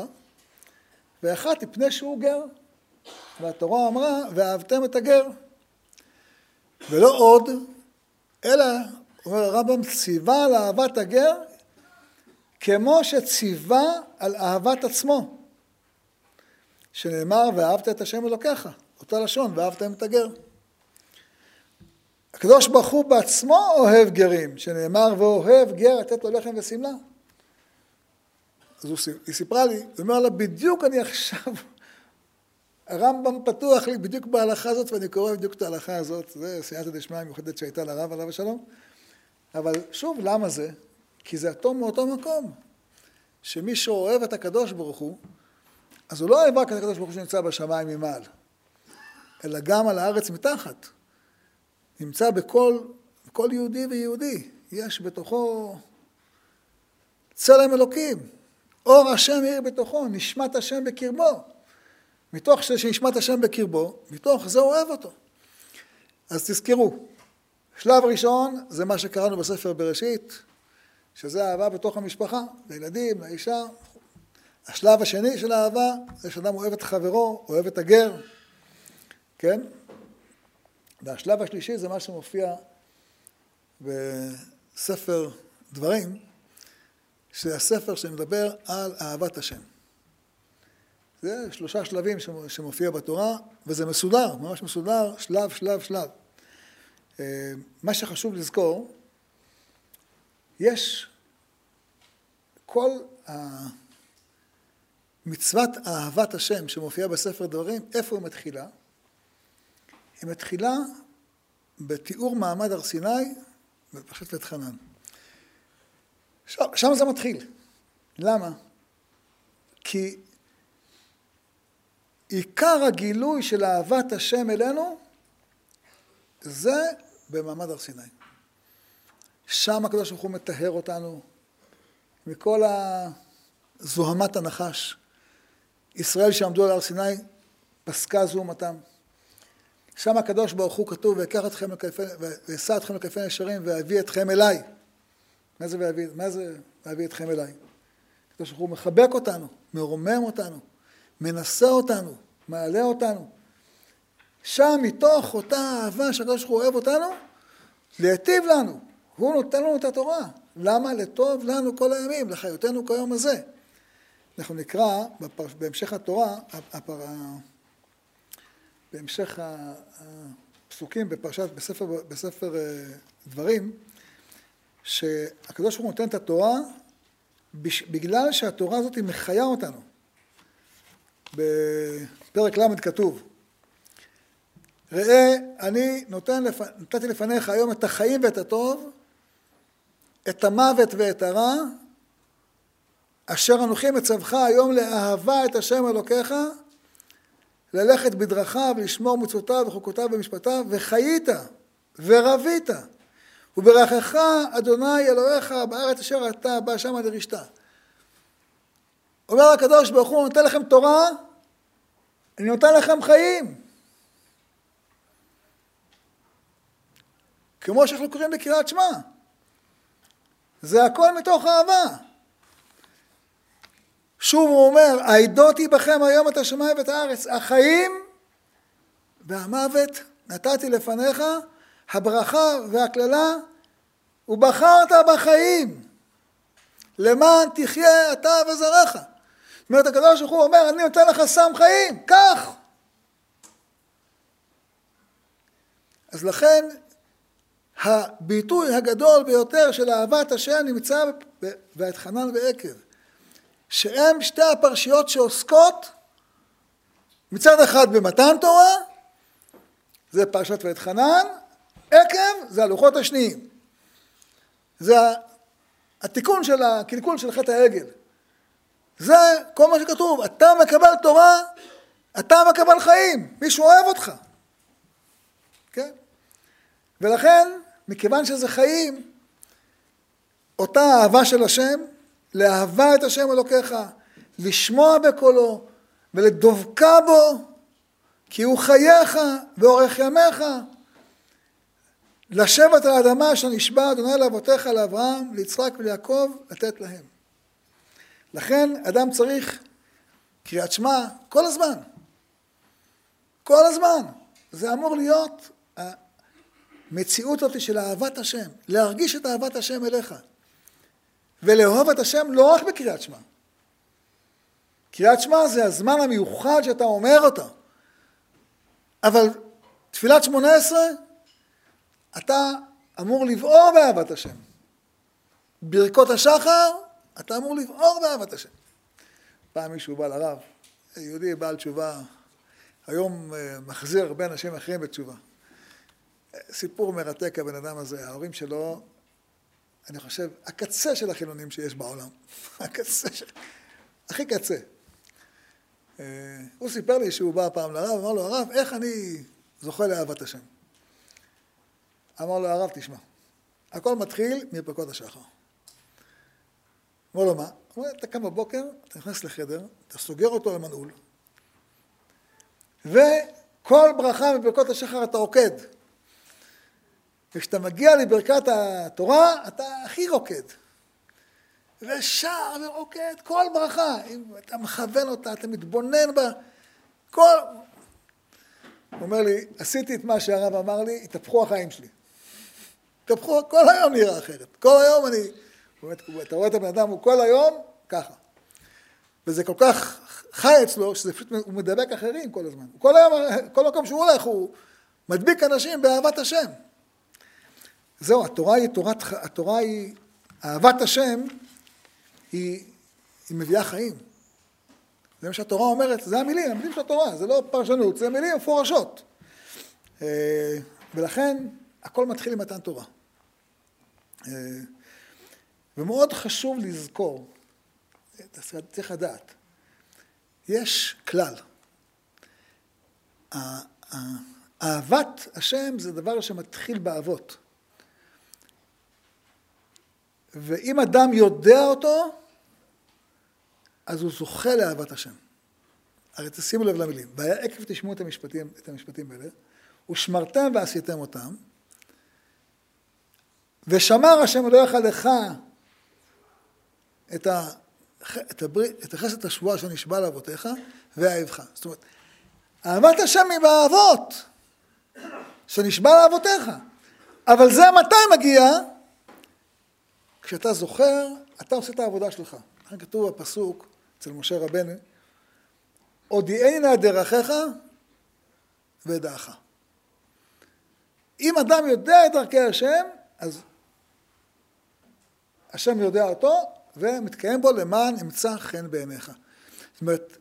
ואחת מפני שהוא גר. והתורה אמרה, ואהבתם את הגר. ולא עוד, אלא אומר הרמב"ם, ציווה על אהבת הגר כמו שציווה על אהבת עצמו, שנאמר ואהבת את השם אלוקיך, אותה לשון, ואהבתם את הגר. הקדוש ברוך הוא בעצמו אוהב גרים, שנאמר ואוהב גר לתת לו לחם ושמלה. אז הוא, היא סיפרה לי, הוא אומר לה, בדיוק אני עכשיו, הרמב"ם פתוח לי בדיוק בהלכה הזאת, ואני קורא בדיוק את ההלכה הזאת, זה סייעתא דשמיא המיוחדת שהייתה לרב עליו השלום. אבל שוב, למה זה? כי זה אטום מאותו מקום. שמי שאוהב את הקדוש ברוך הוא, אז הוא לא אוהב רק את הקדוש ברוך הוא שנמצא בשמיים ממעל, אלא גם על הארץ מתחת. נמצא בכל, בכל יהודי ויהודי, יש בתוכו צלם אלוקים. אור השם מאיר בתוכו, נשמת השם בקרבו. מתוך שנשמת השם בקרבו, מתוך זה אוהב אותו. אז תזכרו, שלב ראשון זה מה שקראנו בספר בראשית, שזה אהבה בתוך המשפחה, לילדים, לאישה. השלב השני של האהבה זה שאדם אוהב את חברו, אוהב את הגר, כן? והשלב השלישי זה מה שמופיע בספר דברים, שזה הספר שמדבר על אהבת השם. זה שלושה שלבים שמופיע בתורה, וזה מסודר, ממש מסודר, שלב, שלב, שלב. אה, מה שחשוב לזכור, יש כל מצוות אהבת השם שמופיעה בספר דברים, איפה היא מתחילה? היא מתחילה בתיאור מעמד הר סיני בית חנן. שם, שם זה מתחיל. למה? כי עיקר הגילוי של אהבת השם אלינו זה במעמד הר סיני. שם הקדוש ברוך הוא מטהר אותנו מכל זוהמת הנחש. ישראל שעמדו על הר סיני פסקה זוהמתם. שם הקדוש ברוך הוא כתוב, ויקח אתכם לקלפי, ואשא אתכם לקלפי נשרים ואביא אתכם אליי. מה זה ואביא, מה זה ואביא אתכם אליי? הקדוש ברוך הוא מחבק אותנו, מרומם אותנו, מנסה אותנו, מעלה אותנו. שם מתוך אותה אהבה שהקדוש ברוך הוא אוהב אותנו, להיטיב לנו. הוא נותן לנו את התורה. למה? לטוב לנו כל הימים, לחיותנו כיום הזה. אנחנו נקרא בהמשך התורה, הפר... בהמשך הפסוקים בפרשת, בספר, בספר אה, דברים, שהקדוש ברוך הוא נותן את התורה בגלל שהתורה הזאת מחיה אותנו. בפרק ל' כתוב, ראה, אני נותן, לפ... נתתי לפניך היום את החיים ואת הטוב, את המוות ואת הרע, אשר אנוכי מצווך היום לאהבה את השם אלוקיך, ללכת בדרכיו, לשמור מצוותיו וחוקותיו ומשפטיו, וחיית ורבית, וברכך אדוני אלוהיך בארץ אשר אתה בא שמה לרשתה. אומר הקדוש ברוך הוא, נותן לכם תורה, אני נותן לכם חיים. כמו שאנחנו קוראים בקריאת שמע. זה הכל מתוך אהבה. שוב הוא אומר, העדותי בכם היום את השמיים ואת הארץ, החיים והמוות נתתי לפניך, הברכה והקללה, ובחרת בחיים, למען תחיה אתה וזרעך. זאת אומרת, הקדוש ברוך הוא אומר, אני נותן לך סם חיים, קח. אז לכן, הביטוי הגדול ביותר של אהבת השם נמצא ואתחנן ועקב. שהם שתי הפרשיות שעוסקות מצד אחד במתן תורה, זה פרשת ואת חנן, עקב זה הלוחות השניים. זה התיקון של הקלקול של חטא העגל. זה כל מה שכתוב, אתה מקבל תורה, אתה מקבל חיים, מישהו אוהב אותך. כן? ולכן, מכיוון שזה חיים, אותה אהבה של השם, לאהבה את השם אלוקיך, לשמוע בקולו ולדבקה בו, כי הוא חייך ואורך ימיך. לשבת על האדמה אשר נשבע אדוני לאבותיך, לאברהם, ליצחק וליעקב, לתת להם. לכן אדם צריך קריאת שמע כל הזמן. כל הזמן. זה אמור להיות המציאות הזאת של אהבת השם, להרגיש את אהבת השם אליך. ולאהוב את השם לא רק בקריאת שמע. קריאת שמע זה הזמן המיוחד שאתה אומר אותו. אבל תפילת שמונה עשרה, אתה אמור לבעור באהבת השם. ברכות השחר, אתה אמור לבעור באהבת השם. פעם מישהו בא לרב, יהודי בעל תשובה, היום אה, מחזיר הרבה אנשים אחרים בתשובה. סיפור מרתק הבן אדם הזה, ההורים שלו אני חושב, הקצה של החילונים שיש בעולם. [laughs] הקצה של... הכי קצה. אה, הוא סיפר לי שהוא בא פעם לרב, אמר לו, הרב, איך אני זוכה לאהבת השם? אמר לו, הרב, תשמע, הכל מתחיל מפרקות השחר. אמר לו, מה? הוא אומר, אתה קם בבוקר, אתה נכנס לחדר, אתה סוגר אותו למנעול, וכל ברכה מברכות השחר אתה רוקד. וכשאתה מגיע לברכת התורה, אתה הכי רוקד. ושר ורוקד כל ברכה. אם אתה מכוון אותה, אתה מתבונן בה. כל... הוא אומר לי, עשיתי את מה שהרב אמר לי, התהפכו החיים שלי. התהפכו, כל היום נראה אחרת. כל היום אני... באמת, אתה רואה את הבן אדם, הוא כל היום ככה. וזה כל כך חי אצלו, שזה פשוט, הוא מדבק אחרים כל הזמן. כל היום, כל מקום שהוא הולך, הוא מדביק אנשים באהבת השם. זהו, התורה היא תורת, התורה היא, אהבת השם היא, היא מביאה חיים. זה מה שהתורה אומרת, זה המילים, המילים של התורה, זה לא פרשנות, זה מילים מפורשות. אה, ולכן הכל מתחיל עם מתן תורה. אה, ומאוד חשוב לזכור, צריך לדעת, יש כלל. אהבת השם זה דבר שמתחיל באבות. ואם אדם יודע אותו, אז הוא זוכה לאהבת השם. הרי תשימו לב למילים, והיה עקב תשמעו את המשפטים, את המשפטים האלה, ושמרתם ועשיתם אותם, ושמר השם אלוהיך לך את, ה, את, הבריא, את החסד השבועה שנשבע לאבותיך, ואהבך. זאת אומרת, אהבת השם היא באהבות, שנשבע לאבותיך. אבל זה מתי מגיע? כשאתה זוכר, אתה עושה את העבודה שלך. לכן כתוב בפסוק אצל משה רבנו, הודיעני נא דרכיך ודעך. אם אדם יודע את דרכי השם, אז השם יודע אותו ומתקיים בו למען ימצא חן בעיניך. זאת אומרת,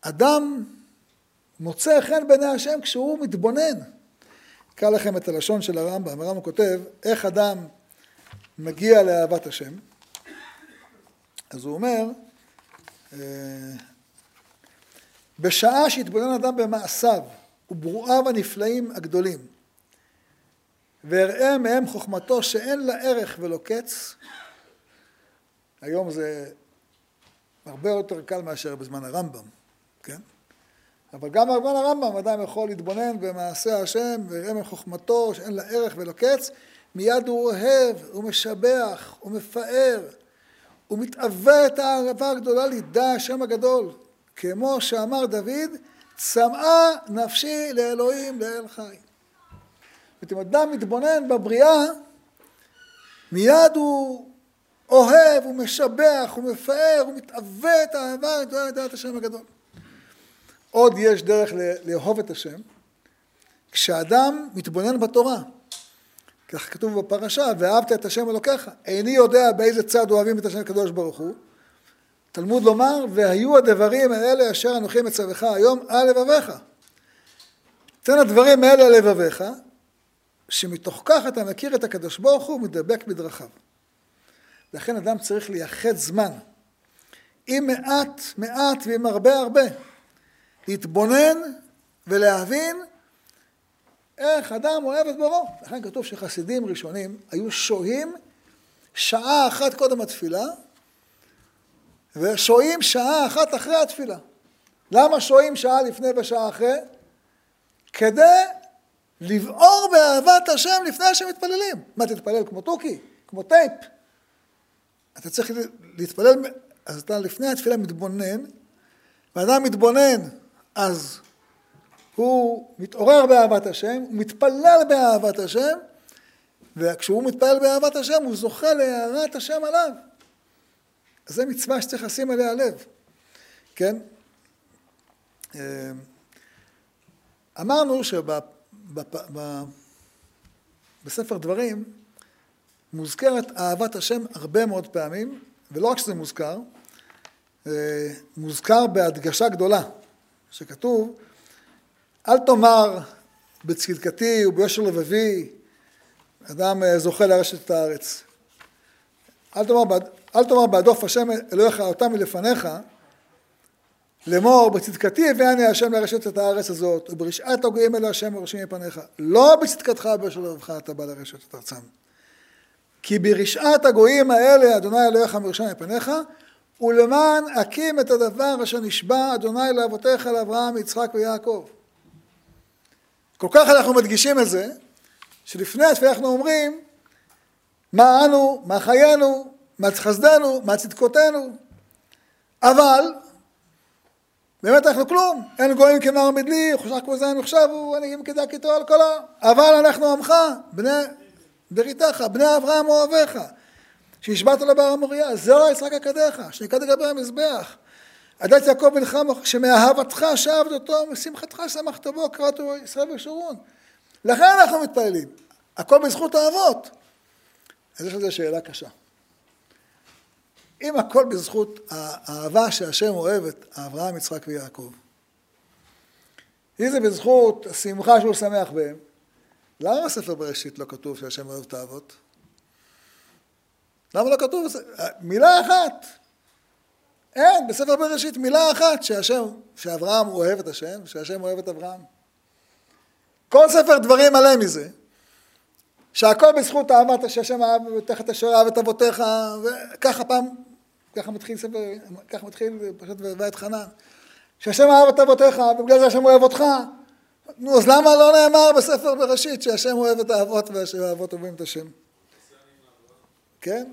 אדם מוצא חן בעיני השם כשהוא מתבונן. אקרא לכם את הלשון של הרמב"ם, הרמב"ם כותב, איך אדם מגיע לאהבת השם. אז הוא אומר, אה, בשעה שהתבונן אדם במעשיו וברואיו הנפלאים הגדולים, ואראה מהם חוכמתו שאין לה ערך ולא קץ, היום זה הרבה יותר קל מאשר בזמן הרמב"ם, כן? אבל גם בזמן הרמב"ם אדם יכול להתבונן במעשה השם ויראה מחוכמתו שאין לה ערך ולא קץ, מיד הוא אוהב, הוא משבח, הוא מפאר, הוא מתאווה את האהבה הגדולה לידע השם הגדול, כמו שאמר דוד, צמאה נפשי לאלוהים לאל חי. זאת אומרת, אדם מתבונן בבריאה, מיד הוא אוהב, הוא משבח, הוא מפאר, הוא מתאווה את האהבה הגדולה לדעת השם הגדול. עוד יש דרך לאהוב את השם, כשאדם מתבונן בתורה. כך כתוב בפרשה, ואהבת את השם אלוקיך. איני יודע באיזה צד אוהבים את השם הקדוש ברוך הוא. תלמוד לומר, והיו הדברים האלה אשר אנוכי מצווך היום על לבביך. תן הדברים האלה על לבביך, שמתוך כך אתה מכיר את הקדוש ברוך הוא ומדבק בדרכיו. לכן אדם צריך לייחד זמן, עם מעט מעט ועם הרבה הרבה, להתבונן ולהבין איך אדם אוהב את בוראו. לכן כתוב שחסידים ראשונים היו שוהים שעה אחת קודם התפילה, ושוהים שעה אחת אחרי התפילה. למה שוהים שעה לפני ושעה אחרי? כדי לבעור באהבת השם לפני שמתפללים. מה, תתפלל כמו תוכי? כמו טייפ? אתה צריך להתפלל, אז אתה לפני התפילה מתבונן, ואדם מתבונן, אז הוא מתעורר באהבת השם, הוא מתפלל באהבת השם, וכשהוא מתפלל באהבת השם הוא זוכה להערת השם עליו. אז זו מצווה שצריך לשים עליה לב, כן? אה, אמרנו שבספר דברים מוזכרת אהבת השם הרבה מאוד פעמים, ולא רק שזה מוזכר, אה, מוזכר בהדגשה גדולה, שכתוב אל תאמר בצדקתי וביושר לבבי, אדם אה, זוכה לרשת את הארץ. אל תאמר, אל תאמר בהדוף השם אלוהיך אותם מלפניך, לאמור בצדקתי הביאני השם לרשת את הארץ הזאת, וברשעת הגויים אלה השם מרשים מפניך. לא בצדקתך וביושר לבבך אתה בא לרשת את ארצם. כי ברשעת הגויים האלה אדוני אלוהיך מרשם מפניך, ולמען הקים את הדבר אשר נשבע אדוני לאבותיך לאברהם, יצחק ויעקב. כל כך אנחנו מדגישים את זה, שלפני התפילה אנחנו אומרים מה אנו, מה חיינו, מה חסדנו, מה צדקותינו, אבל באמת אנחנו כלום, אין גויים כנער מדלי, חושך כמו זין מחשבו, הנהים כדע כתו על כל העם, אבל אנחנו עמך, בני בריתך, בני אברהם אוהביך, שהשבעת לבר המוריה, זרע יצחק עקדיך, שנקד לגבי המזבח. עדת יעקב בנך שמאהבתך שבת אותו, משמחתך שמחת בו, קראתו ישראל ושרון. לכן אנחנו מתפללים, הכל בזכות האבות. אז יש לזה שאלה קשה. אם הכל בזכות האהבה שהשם אוהב את אברהם, יצחק ויעקב, אם זה בזכות השמחה שהוא שמח בהם, למה בספר בראשית לא כתוב שהשם אוהב את האבות? למה לא כתוב? מילה אחת. אין, בספר בראשית מילה אחת שהשם, שאברהם אוהב את השם, שהשם אוהב את אברהם. כל ספר דברים מלא מזה, שהכל בזכות אהבת שהשם אהב תחת אשר אהב את אבותיך, וככה פעם, ככה מתחיל ספר, ככה מתחיל פשוט בבית חנן. שהשם אהב את אבותיך, ובגלל זה השם אוהב אותך. נו, אז למה לא נאמר בספר בראשית שהשם אוהב את האבות והאבות אוהבים את השם? כן?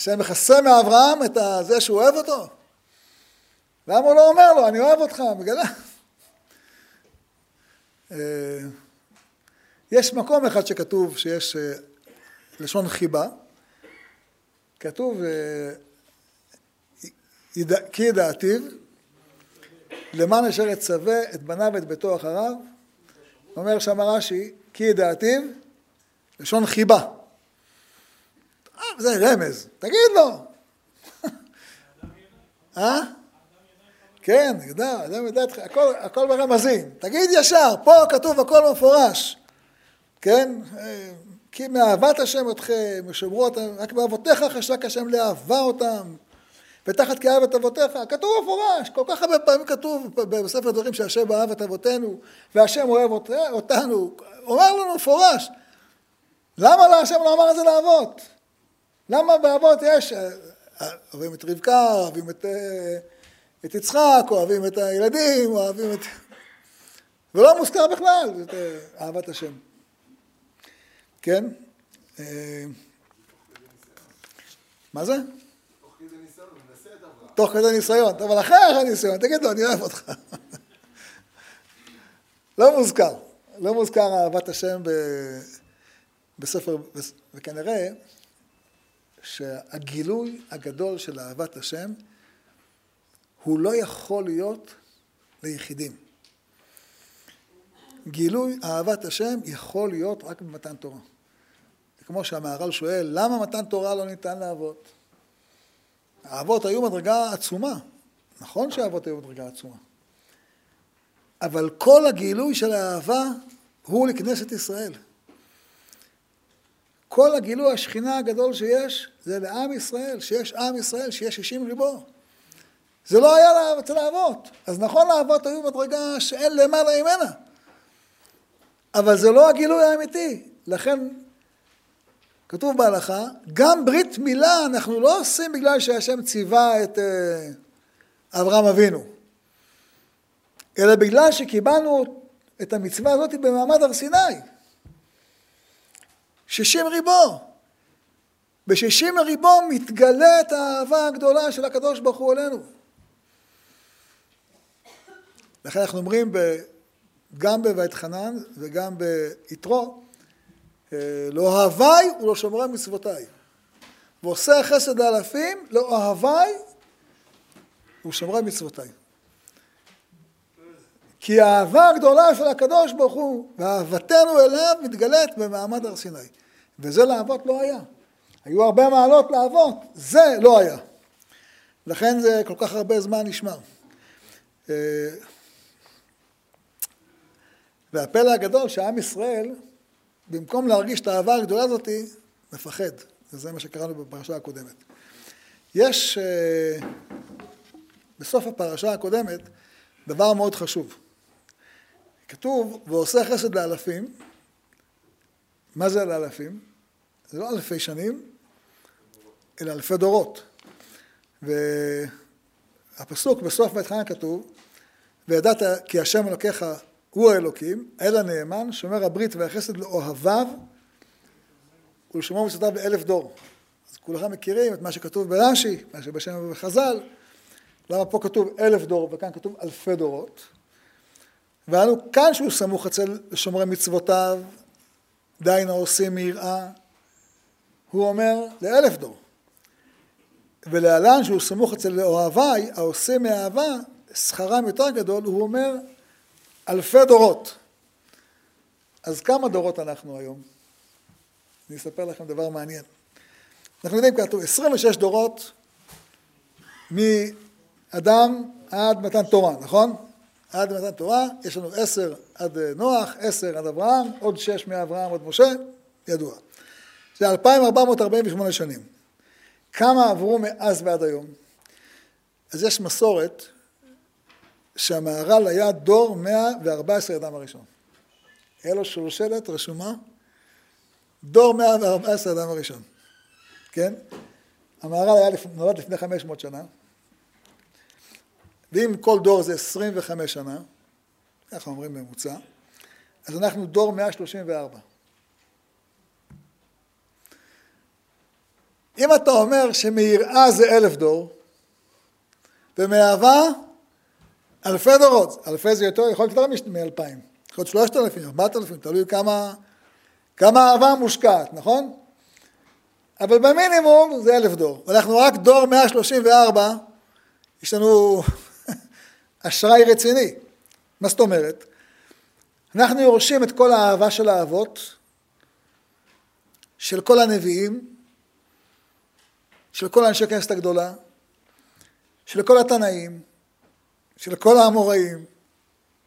השם מכסה מאברהם את זה שהוא אוהב אותו. למה הוא לא אומר לו, אני אוהב אותך, מגלה? אה, יש מקום אחד שכתוב שיש אה, לשון חיבה, כתוב אה, כי ידעתיו למען אשר יצווה את בניו ואת ביתו אחריו, אומר שם רש"י, כי ידעתיו לשון חיבה. אה, זה רמז, תגיד לו. [laughs] אה? כן, ידע, אדם ידע, הכל, הכל ברמזים. תגיד ישר, פה כתוב הכל מפורש. כן? כי מאהבת השם אתכם, ושמרו אותם, רק באבותיך חשק השם לאהבה אותם, ותחת כאהב את אבותיך, כתוב מפורש, כל כך הרבה פעמים כתוב בספר דברים שהשם אהב את אבותינו, והשם אוהב אותנו, אומר לנו מפורש. למה לא השם לא אמר את זה לאבות? למה באבות יש, אוהבים את רבקה, אוהבים את, את יצחק, אוהבים את הילדים, אוהבים את... ולא מוזכר בכלל את אהבת השם. כן? אה, מה זה? תוך כדי ניסיון. אבל אחרי הניסיון, תגיד לו, אני אוהב אותך. [laughs] לא מוזכר. לא מוזכר אהבת השם בספר, וכנראה שהגילוי הגדול של אהבת השם הוא לא יכול להיות ליחידים. גילוי אהבת השם יכול להיות רק במתן תורה. כמו שהמהר"ל שואל, למה מתן תורה לא ניתן לאבות? האבות היו מדרגה עצומה. נכון שהאבות היו מדרגה עצומה. אבל כל הגילוי של האהבה הוא לכנסת ישראל. כל הגילוי השכינה הגדול שיש, זה לעם ישראל, שיש עם ישראל, שיש שישים ריבו. זה לא היה אצל האבות. אז נכון האבות היו מדרגה שאין למעלה ממנה. אבל זה לא הגילוי האמיתי. לכן כתוב בהלכה, גם ברית מילה אנחנו לא עושים בגלל שהשם ציווה את אה, אברהם אבינו, אלא בגלל שקיבלנו את המצווה הזאת במעמד הר סיני. שישים ריבו. בשישים ריבו מתגלית האהבה הגדולה של הקדוש ברוך הוא עלינו. לכן אנחנו אומרים גם בבית חנן וגם ביתרו, אה, לאוהביי ולשומרי מצוותיי. ועושה חסד לאלפים, לאוהביי ולשומרי מצוותיי. כי האהבה הגדולה של הקדוש ברוך הוא ואהבתנו אליו מתגלית במעמד הר סיני. וזה לאבות לא היה. היו הרבה מעלות לאבות, זה לא היה. לכן זה כל כך הרבה זמן נשמר. אה, והפלא הגדול שעם ישראל במקום להרגיש את האהבה הגדולה הזאת, מפחד. וזה מה שקראנו בפרשה הקודמת. יש אה, בסוף הפרשה הקודמת דבר מאוד חשוב. כתוב, ועושה חסד לאלפים. מה זה לאלפים? זה לא אלפי שנים, אלא אלפי דורות. והפסוק בסוף בית חנן כתוב, וידעת כי השם אלוקיך הוא האלוקים, אל הנאמן, שומר הברית והחסד לאוהביו ולשמור מצוותיו לאלף דור. אז כולכם מכירים את מה שכתוב ברש"י, מה שבשם ובחז"ל, למה פה כתוב אלף דור וכאן כתוב אלפי דורות. ואנו כאן שהוא סמוך אצל שומרי מצוותיו, דהיינו העושים מיראה, הוא אומר לאלף דור. ולהלן שהוא סמוך אצל אוהביי, העושה מאהבה, שכרם יותר גדול, הוא אומר אלפי דורות. אז כמה דורות אנחנו היום? אני אספר לכם דבר מעניין. אנחנו יודעים כתוב 26 דורות מאדם עד מתן תורה, נכון? עד מתן תורה, יש לנו עשר עד נוח, עשר עד אברהם, עוד שש מאברהם עד משה, ידוע. זה 2,448 שנים. כמה עברו מאז ועד היום? אז יש מסורת שהמהר"ל היה דור 114 אדם הראשון. היה לו שושלת רשומה, דור 114 אדם הראשון, כן? המהר"ל היה נולד לפני 500 שנה, ואם כל דור זה 25 שנה, ככה אומרים ממוצע, אז אנחנו דור 134. אם אתה אומר שמיראה זה אלף דור, ומאהבה אלפי דורות, אלפי זה יותר, יכול להיות יותר מאלפיים, יכול להיות שלושת אלפים, ארבעת אלפים, תלוי כמה, כמה אהבה מושקעת, נכון? אבל במינימום זה אלף דור. אנחנו רק דור 134, יש לנו אשראי רציני. מה זאת אומרת? אנחנו יורשים את כל האהבה של האבות, של כל הנביאים, של כל אנשי כנסת הגדולה, של כל התנאים, של כל האמוראים,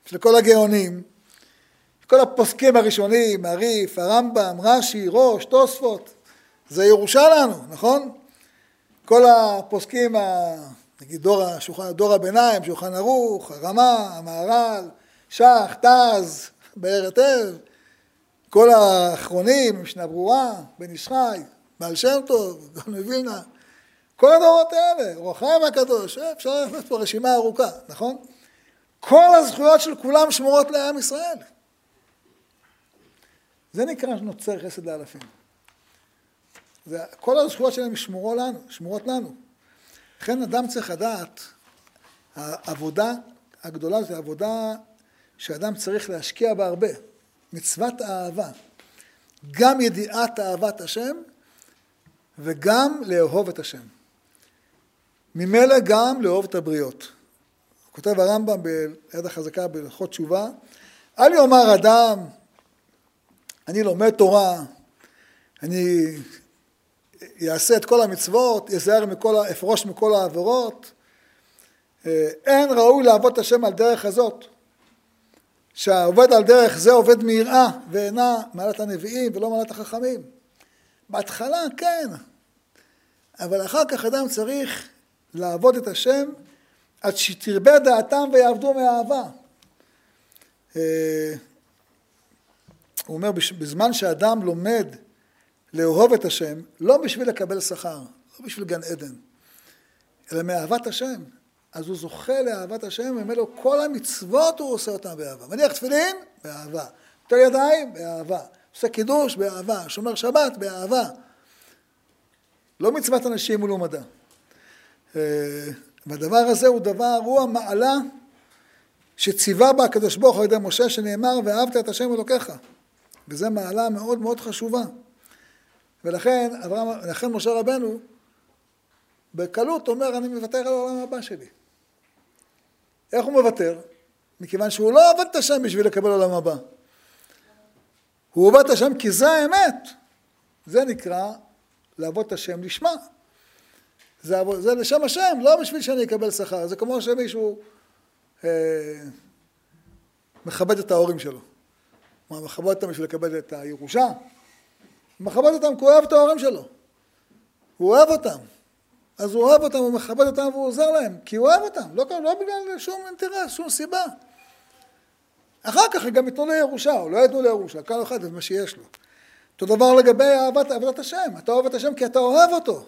של כל הגאונים, כל הפוסקים הראשונים, הריף, הרמב"ם, רש"י, ראש, תוספות, זה ירושה לנו, נכון? כל הפוסקים, נגיד דור, השולחן, דור הביניים, שולחן ערוך, הרמה, המהר"ל, שח, תז, באר היטב, כל האחרונים, משנה ברורה, בן איש חי, בעל שם טוב, [laughs] גאון מווילנה, כל הדורות האלה, החיים הקדוש, אה, אפשר לעשות פה רשימה ארוכה, נכון? כל הזכויות של כולם שמורות לעם ישראל. זה נקרא נוצר חסד לאלפים. זה, כל הזכויות שלהם שמורות לנו, שמורות לנו. לכן אדם צריך לדעת, העבודה הגדולה זו עבודה שאדם צריך להשקיע בה הרבה. מצוות האהבה. גם ידיעת אהבת השם וגם לאהוב את השם. ממילא גם לאהוב את הבריות. כותב הרמב"ם ביד החזקה בהלכות תשובה, אל יאמר אדם, אני לומד תורה, אני אעשה את כל המצוות, יזהר מכל, אפרוש מכל העבירות. אין ראוי לעבוד את השם על דרך הזאת. שהעובד על דרך זה עובד מיראה ואינה מעלת הנביאים ולא מעלת החכמים. בהתחלה כן, אבל אחר כך אדם צריך לעבוד את השם עד שתרבה דעתם ויעבדו מאהבה. אה, הוא אומר, בזמן שאדם לומד לאהוב את השם, לא בשביל לקבל שכר, לא בשביל גן עדן, אלא מאהבת השם. אז הוא זוכה לאהבת השם, וממילא כל המצוות הוא עושה אותן באהבה. מניח תפילין, באהבה. נוטל ידיים, באהבה. עושה קידוש, באהבה. שומר שבת, באהבה. לא מצוות אנשים ולעומדה. אה, והדבר הזה הוא דבר, הוא המעלה שציווה בה הקדוש ברוך הוא על ידי משה שנאמר ואהבת את השם אלוקיך. וזו מעלה מאוד מאוד חשובה. ולכן, אברהם, לכן משה רבנו בקלות אומר אני מוותר על העולם הבא שלי. איך הוא מוותר? מכיוון שהוא לא עבד את השם בשביל לקבל עולם הבא. הוא עובד את השם כי זה האמת. זה נקרא לעבוד את השם לשמה. זה, זה לשם השם, לא בשביל שאני אקבל שכר. זה כמו שמישהו אה, מכבד את ההורים שלו. מה, מכבד אותם בשביל לקבל את הירושה? מכבד אותם כי הוא אוהב את ההורים שלו. הוא אוהב אותם. אז הוא אוהב אותם, הוא מכבד אותם והוא עוזר להם, כי הוא אוהב אותם, לא, לא בגלל שום אינטרס, שום סיבה. אחר כך גם ייתנו לו ירושה, או לא ייתנו לו ירושה, כל אחד את מה שיש לו. אותו דבר לגבי אהבת עבודת השם, אתה אוהב את השם כי אתה אוהב אותו.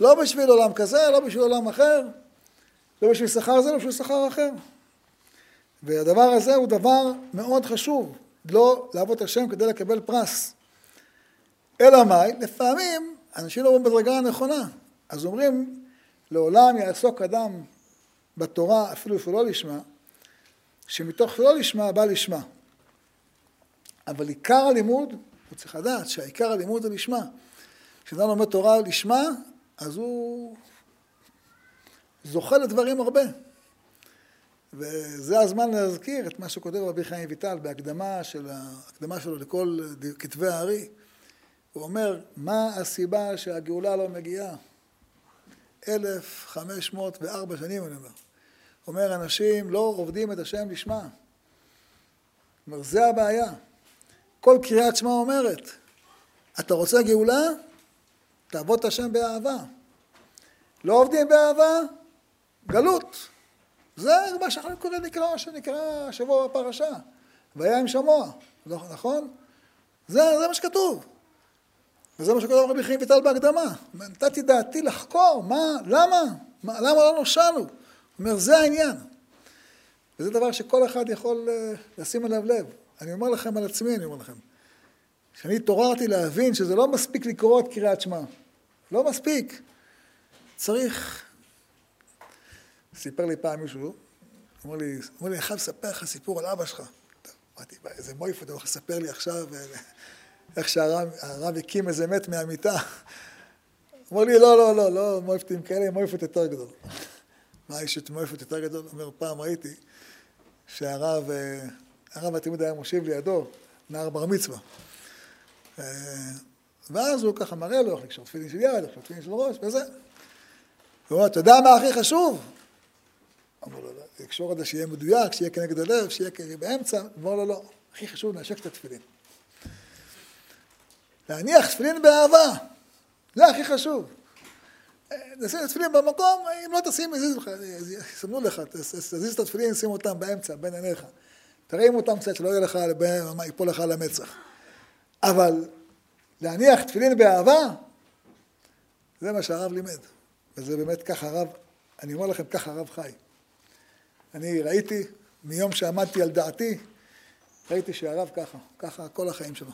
לא בשביל עולם כזה, לא בשביל עולם אחר, לא בשביל שכר זה, לא בשביל שכר אחר. והדבר הזה הוא דבר מאוד חשוב, לא לעבוד את השם כדי לקבל פרס. אלא מאי? לפעמים אנשים לא בדרגה הנכונה. אז אומרים, לעולם יעסוק אדם בתורה, אפילו שהוא לא לשמה, שמתוך לא לשמה בא לשמה. אבל עיקר הלימוד, הוא צריך לדעת שהעיקר הלימוד זה לשמה. כשאדם לומד תורה לשמה, אז הוא זוכה לדברים הרבה. וזה הזמן להזכיר את מה שכותב רבי חיים ויטל בהקדמה של ההקדמה שלו לכל כתבי הארי. הוא אומר, מה הסיבה שהגאולה לא מגיעה? 1504 שנים, אני אומר. אומר, אנשים לא עובדים את השם לשמה. אומר, זה הבעיה. כל קריאת שמע אומרת, אתה רוצה גאולה? תעבוד את השם באהבה. לא עובדים באהבה? גלות. זה מה שאנחנו קוראים נקרא, שנקרא השבוע בפרשה. והיה עם שמוע, נכון? זה, זה מה שכתוב. וזה מה שכתוב רבי חיים ויטל בהקדמה. נתתי דעתי לחקור, מה, למה? מה, למה לא נושענו? הוא אומר, זה העניין. וזה דבר שכל אחד יכול אה, לשים עליו לב. אני אומר לכם על עצמי, אני אומר לכם. כשאני התעוררתי להבין שזה לא מספיק לקרוא את קריאת שמע. לא מספיק. צריך... סיפר לי פעם מישהו, אמר לי, אמר לי, אני חייב לספר לך סיפור על אבא שלך. אמרתי, איזה מויפה אתה הולך לספר לי עכשיו איך שהרב הקים איזה מת מהמיטה. אמר לי, לא, לא, לא, לא מויפטים כאלה, מויפט יותר גדול. מה יש את מויפט יותר גדול? אומר, פעם ראיתי שהרב, אה, הרב התלמיד היה מושיב לידו, נער בר מצווה. אה, ואז הוא ככה מראה לו איך לקשור תפילין של יד, לקשור תפילין של ראש, וזה. הוא אומר, אתה יודע מה הכי חשוב? אמרו לו, לא, לקשור את זה שיהיה מדויק, שיהיה כנגד הלב, שיהיה באמצע. אמר לו, לא, הכי חשוב לנשק את התפילין. להניח תפילין באהבה, זה הכי חשוב. נשים את התפילין במקום, אם לא תשים, יסמנו לך, תזיז את התפילין, שים אותם באמצע, בין עיניך. תרים אותם קצת, שלא יהיה לך, ייפול לך על המצח. אבל להניח תפילין באהבה, זה מה שהרב לימד. וזה באמת ככה הרב, אני אומר לכם, ככה הרב חי. אני ראיתי, מיום שעמדתי על דעתי, ראיתי שהרב ככה, ככה כל החיים שלו.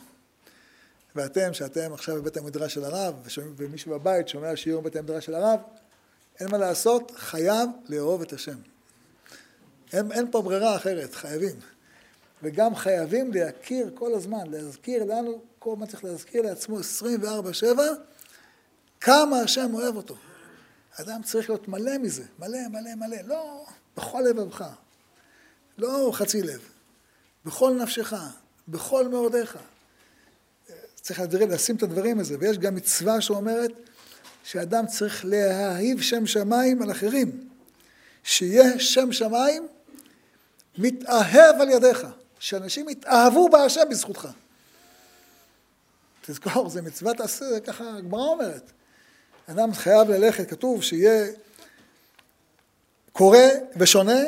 ואתם, שאתם עכשיו בבית המדרש של הרב, ומישהו בבית שומע שיעור בבית המדרש של הרב, אין מה לעשות, חייב לאהוב את השם. אין, אין פה ברירה אחרת, חייבים. וגם חייבים להכיר כל הזמן, להזכיר לנו, כל הזמן צריך להזכיר לעצמו 24-7, כמה השם אוהב אותו. אדם צריך להיות מלא מזה, מלא, מלא, מלא. לא בכל לבבך, לא חצי לב, בכל נפשך, בכל מאודיך. צריך לשים את הדברים הזה, ויש גם מצווה שאומרת שאדם צריך להאהיב שם שמיים על אחרים. שיהיה שם שמיים מתאהב על ידיך, שאנשים יתאהבו בהשם בזכותך. תזכור, זה מצוות עשה, זה ככה הגמרא אומרת. אדם חייב ללכת, כתוב שיהיה קורא ושונה,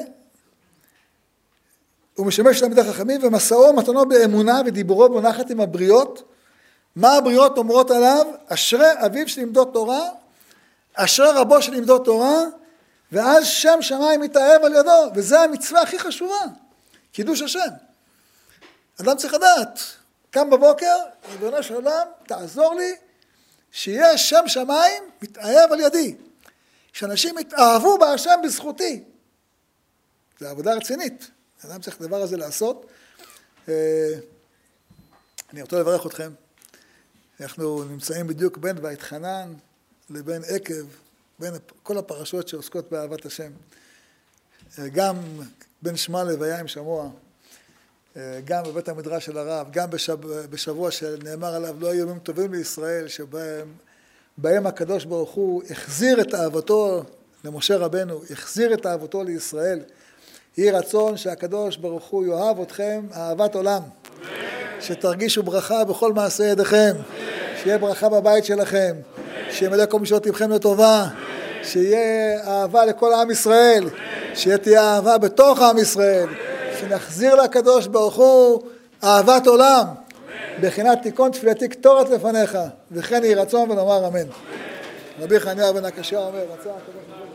ומשמש תלמידי חכמים, ומסעו מתנו באמונה ודיבורו בונחת עם הבריות, מה הבריות אומרות עליו? אשרי אביו שלימדו תורה, אשרי רבו שלימדו תורה, ואז שם שמיים מתאהב על ידו, וזו המצווה הכי חשובה, קידוש השם. אדם צריך לדעת, קם בבוקר, ריבונו של עולם, תעזור לי, שיהיה שם שמיים מתאהב על ידי. שאנשים יתאהבו בהשם בזכותי. זו עבודה רצינית. אדם צריך את הדבר הזה לעשות. אה, אני רוצה לברך אתכם. אנחנו נמצאים בדיוק בין ואתחנן לבין עקב, בין כל הפרשות שעוסקות באהבת השם. גם בין שמע לוויה עם שמוע, גם בבית המדרש של הרב, גם בשבוע, בשבוע שנאמר עליו לא היו ימים טובים לישראל, שבהם בהם הקדוש ברוך הוא החזיר את אהבתו למשה רבנו, החזיר את אהבתו לישראל. יהי רצון שהקדוש ברוך הוא יאהב אתכם אהבת עולם. שתרגישו ברכה בכל מעשה ידיכם. שיהיה ברכה בבית שלכם. שימלא כל משעות לבכם לטובה. שיהיה אהבה לכל עם ישראל. שיהיה תהיה אהבה בתוך עם ישראל. שנחזיר לקדוש ברוך הוא אהבת עולם. בחינת תיקון תפילתי קטורת לפניך. וכן יהי רצון ונאמר אמן. רבי חניה בן הקשה אומר, רצה הקדוש ברוך הוא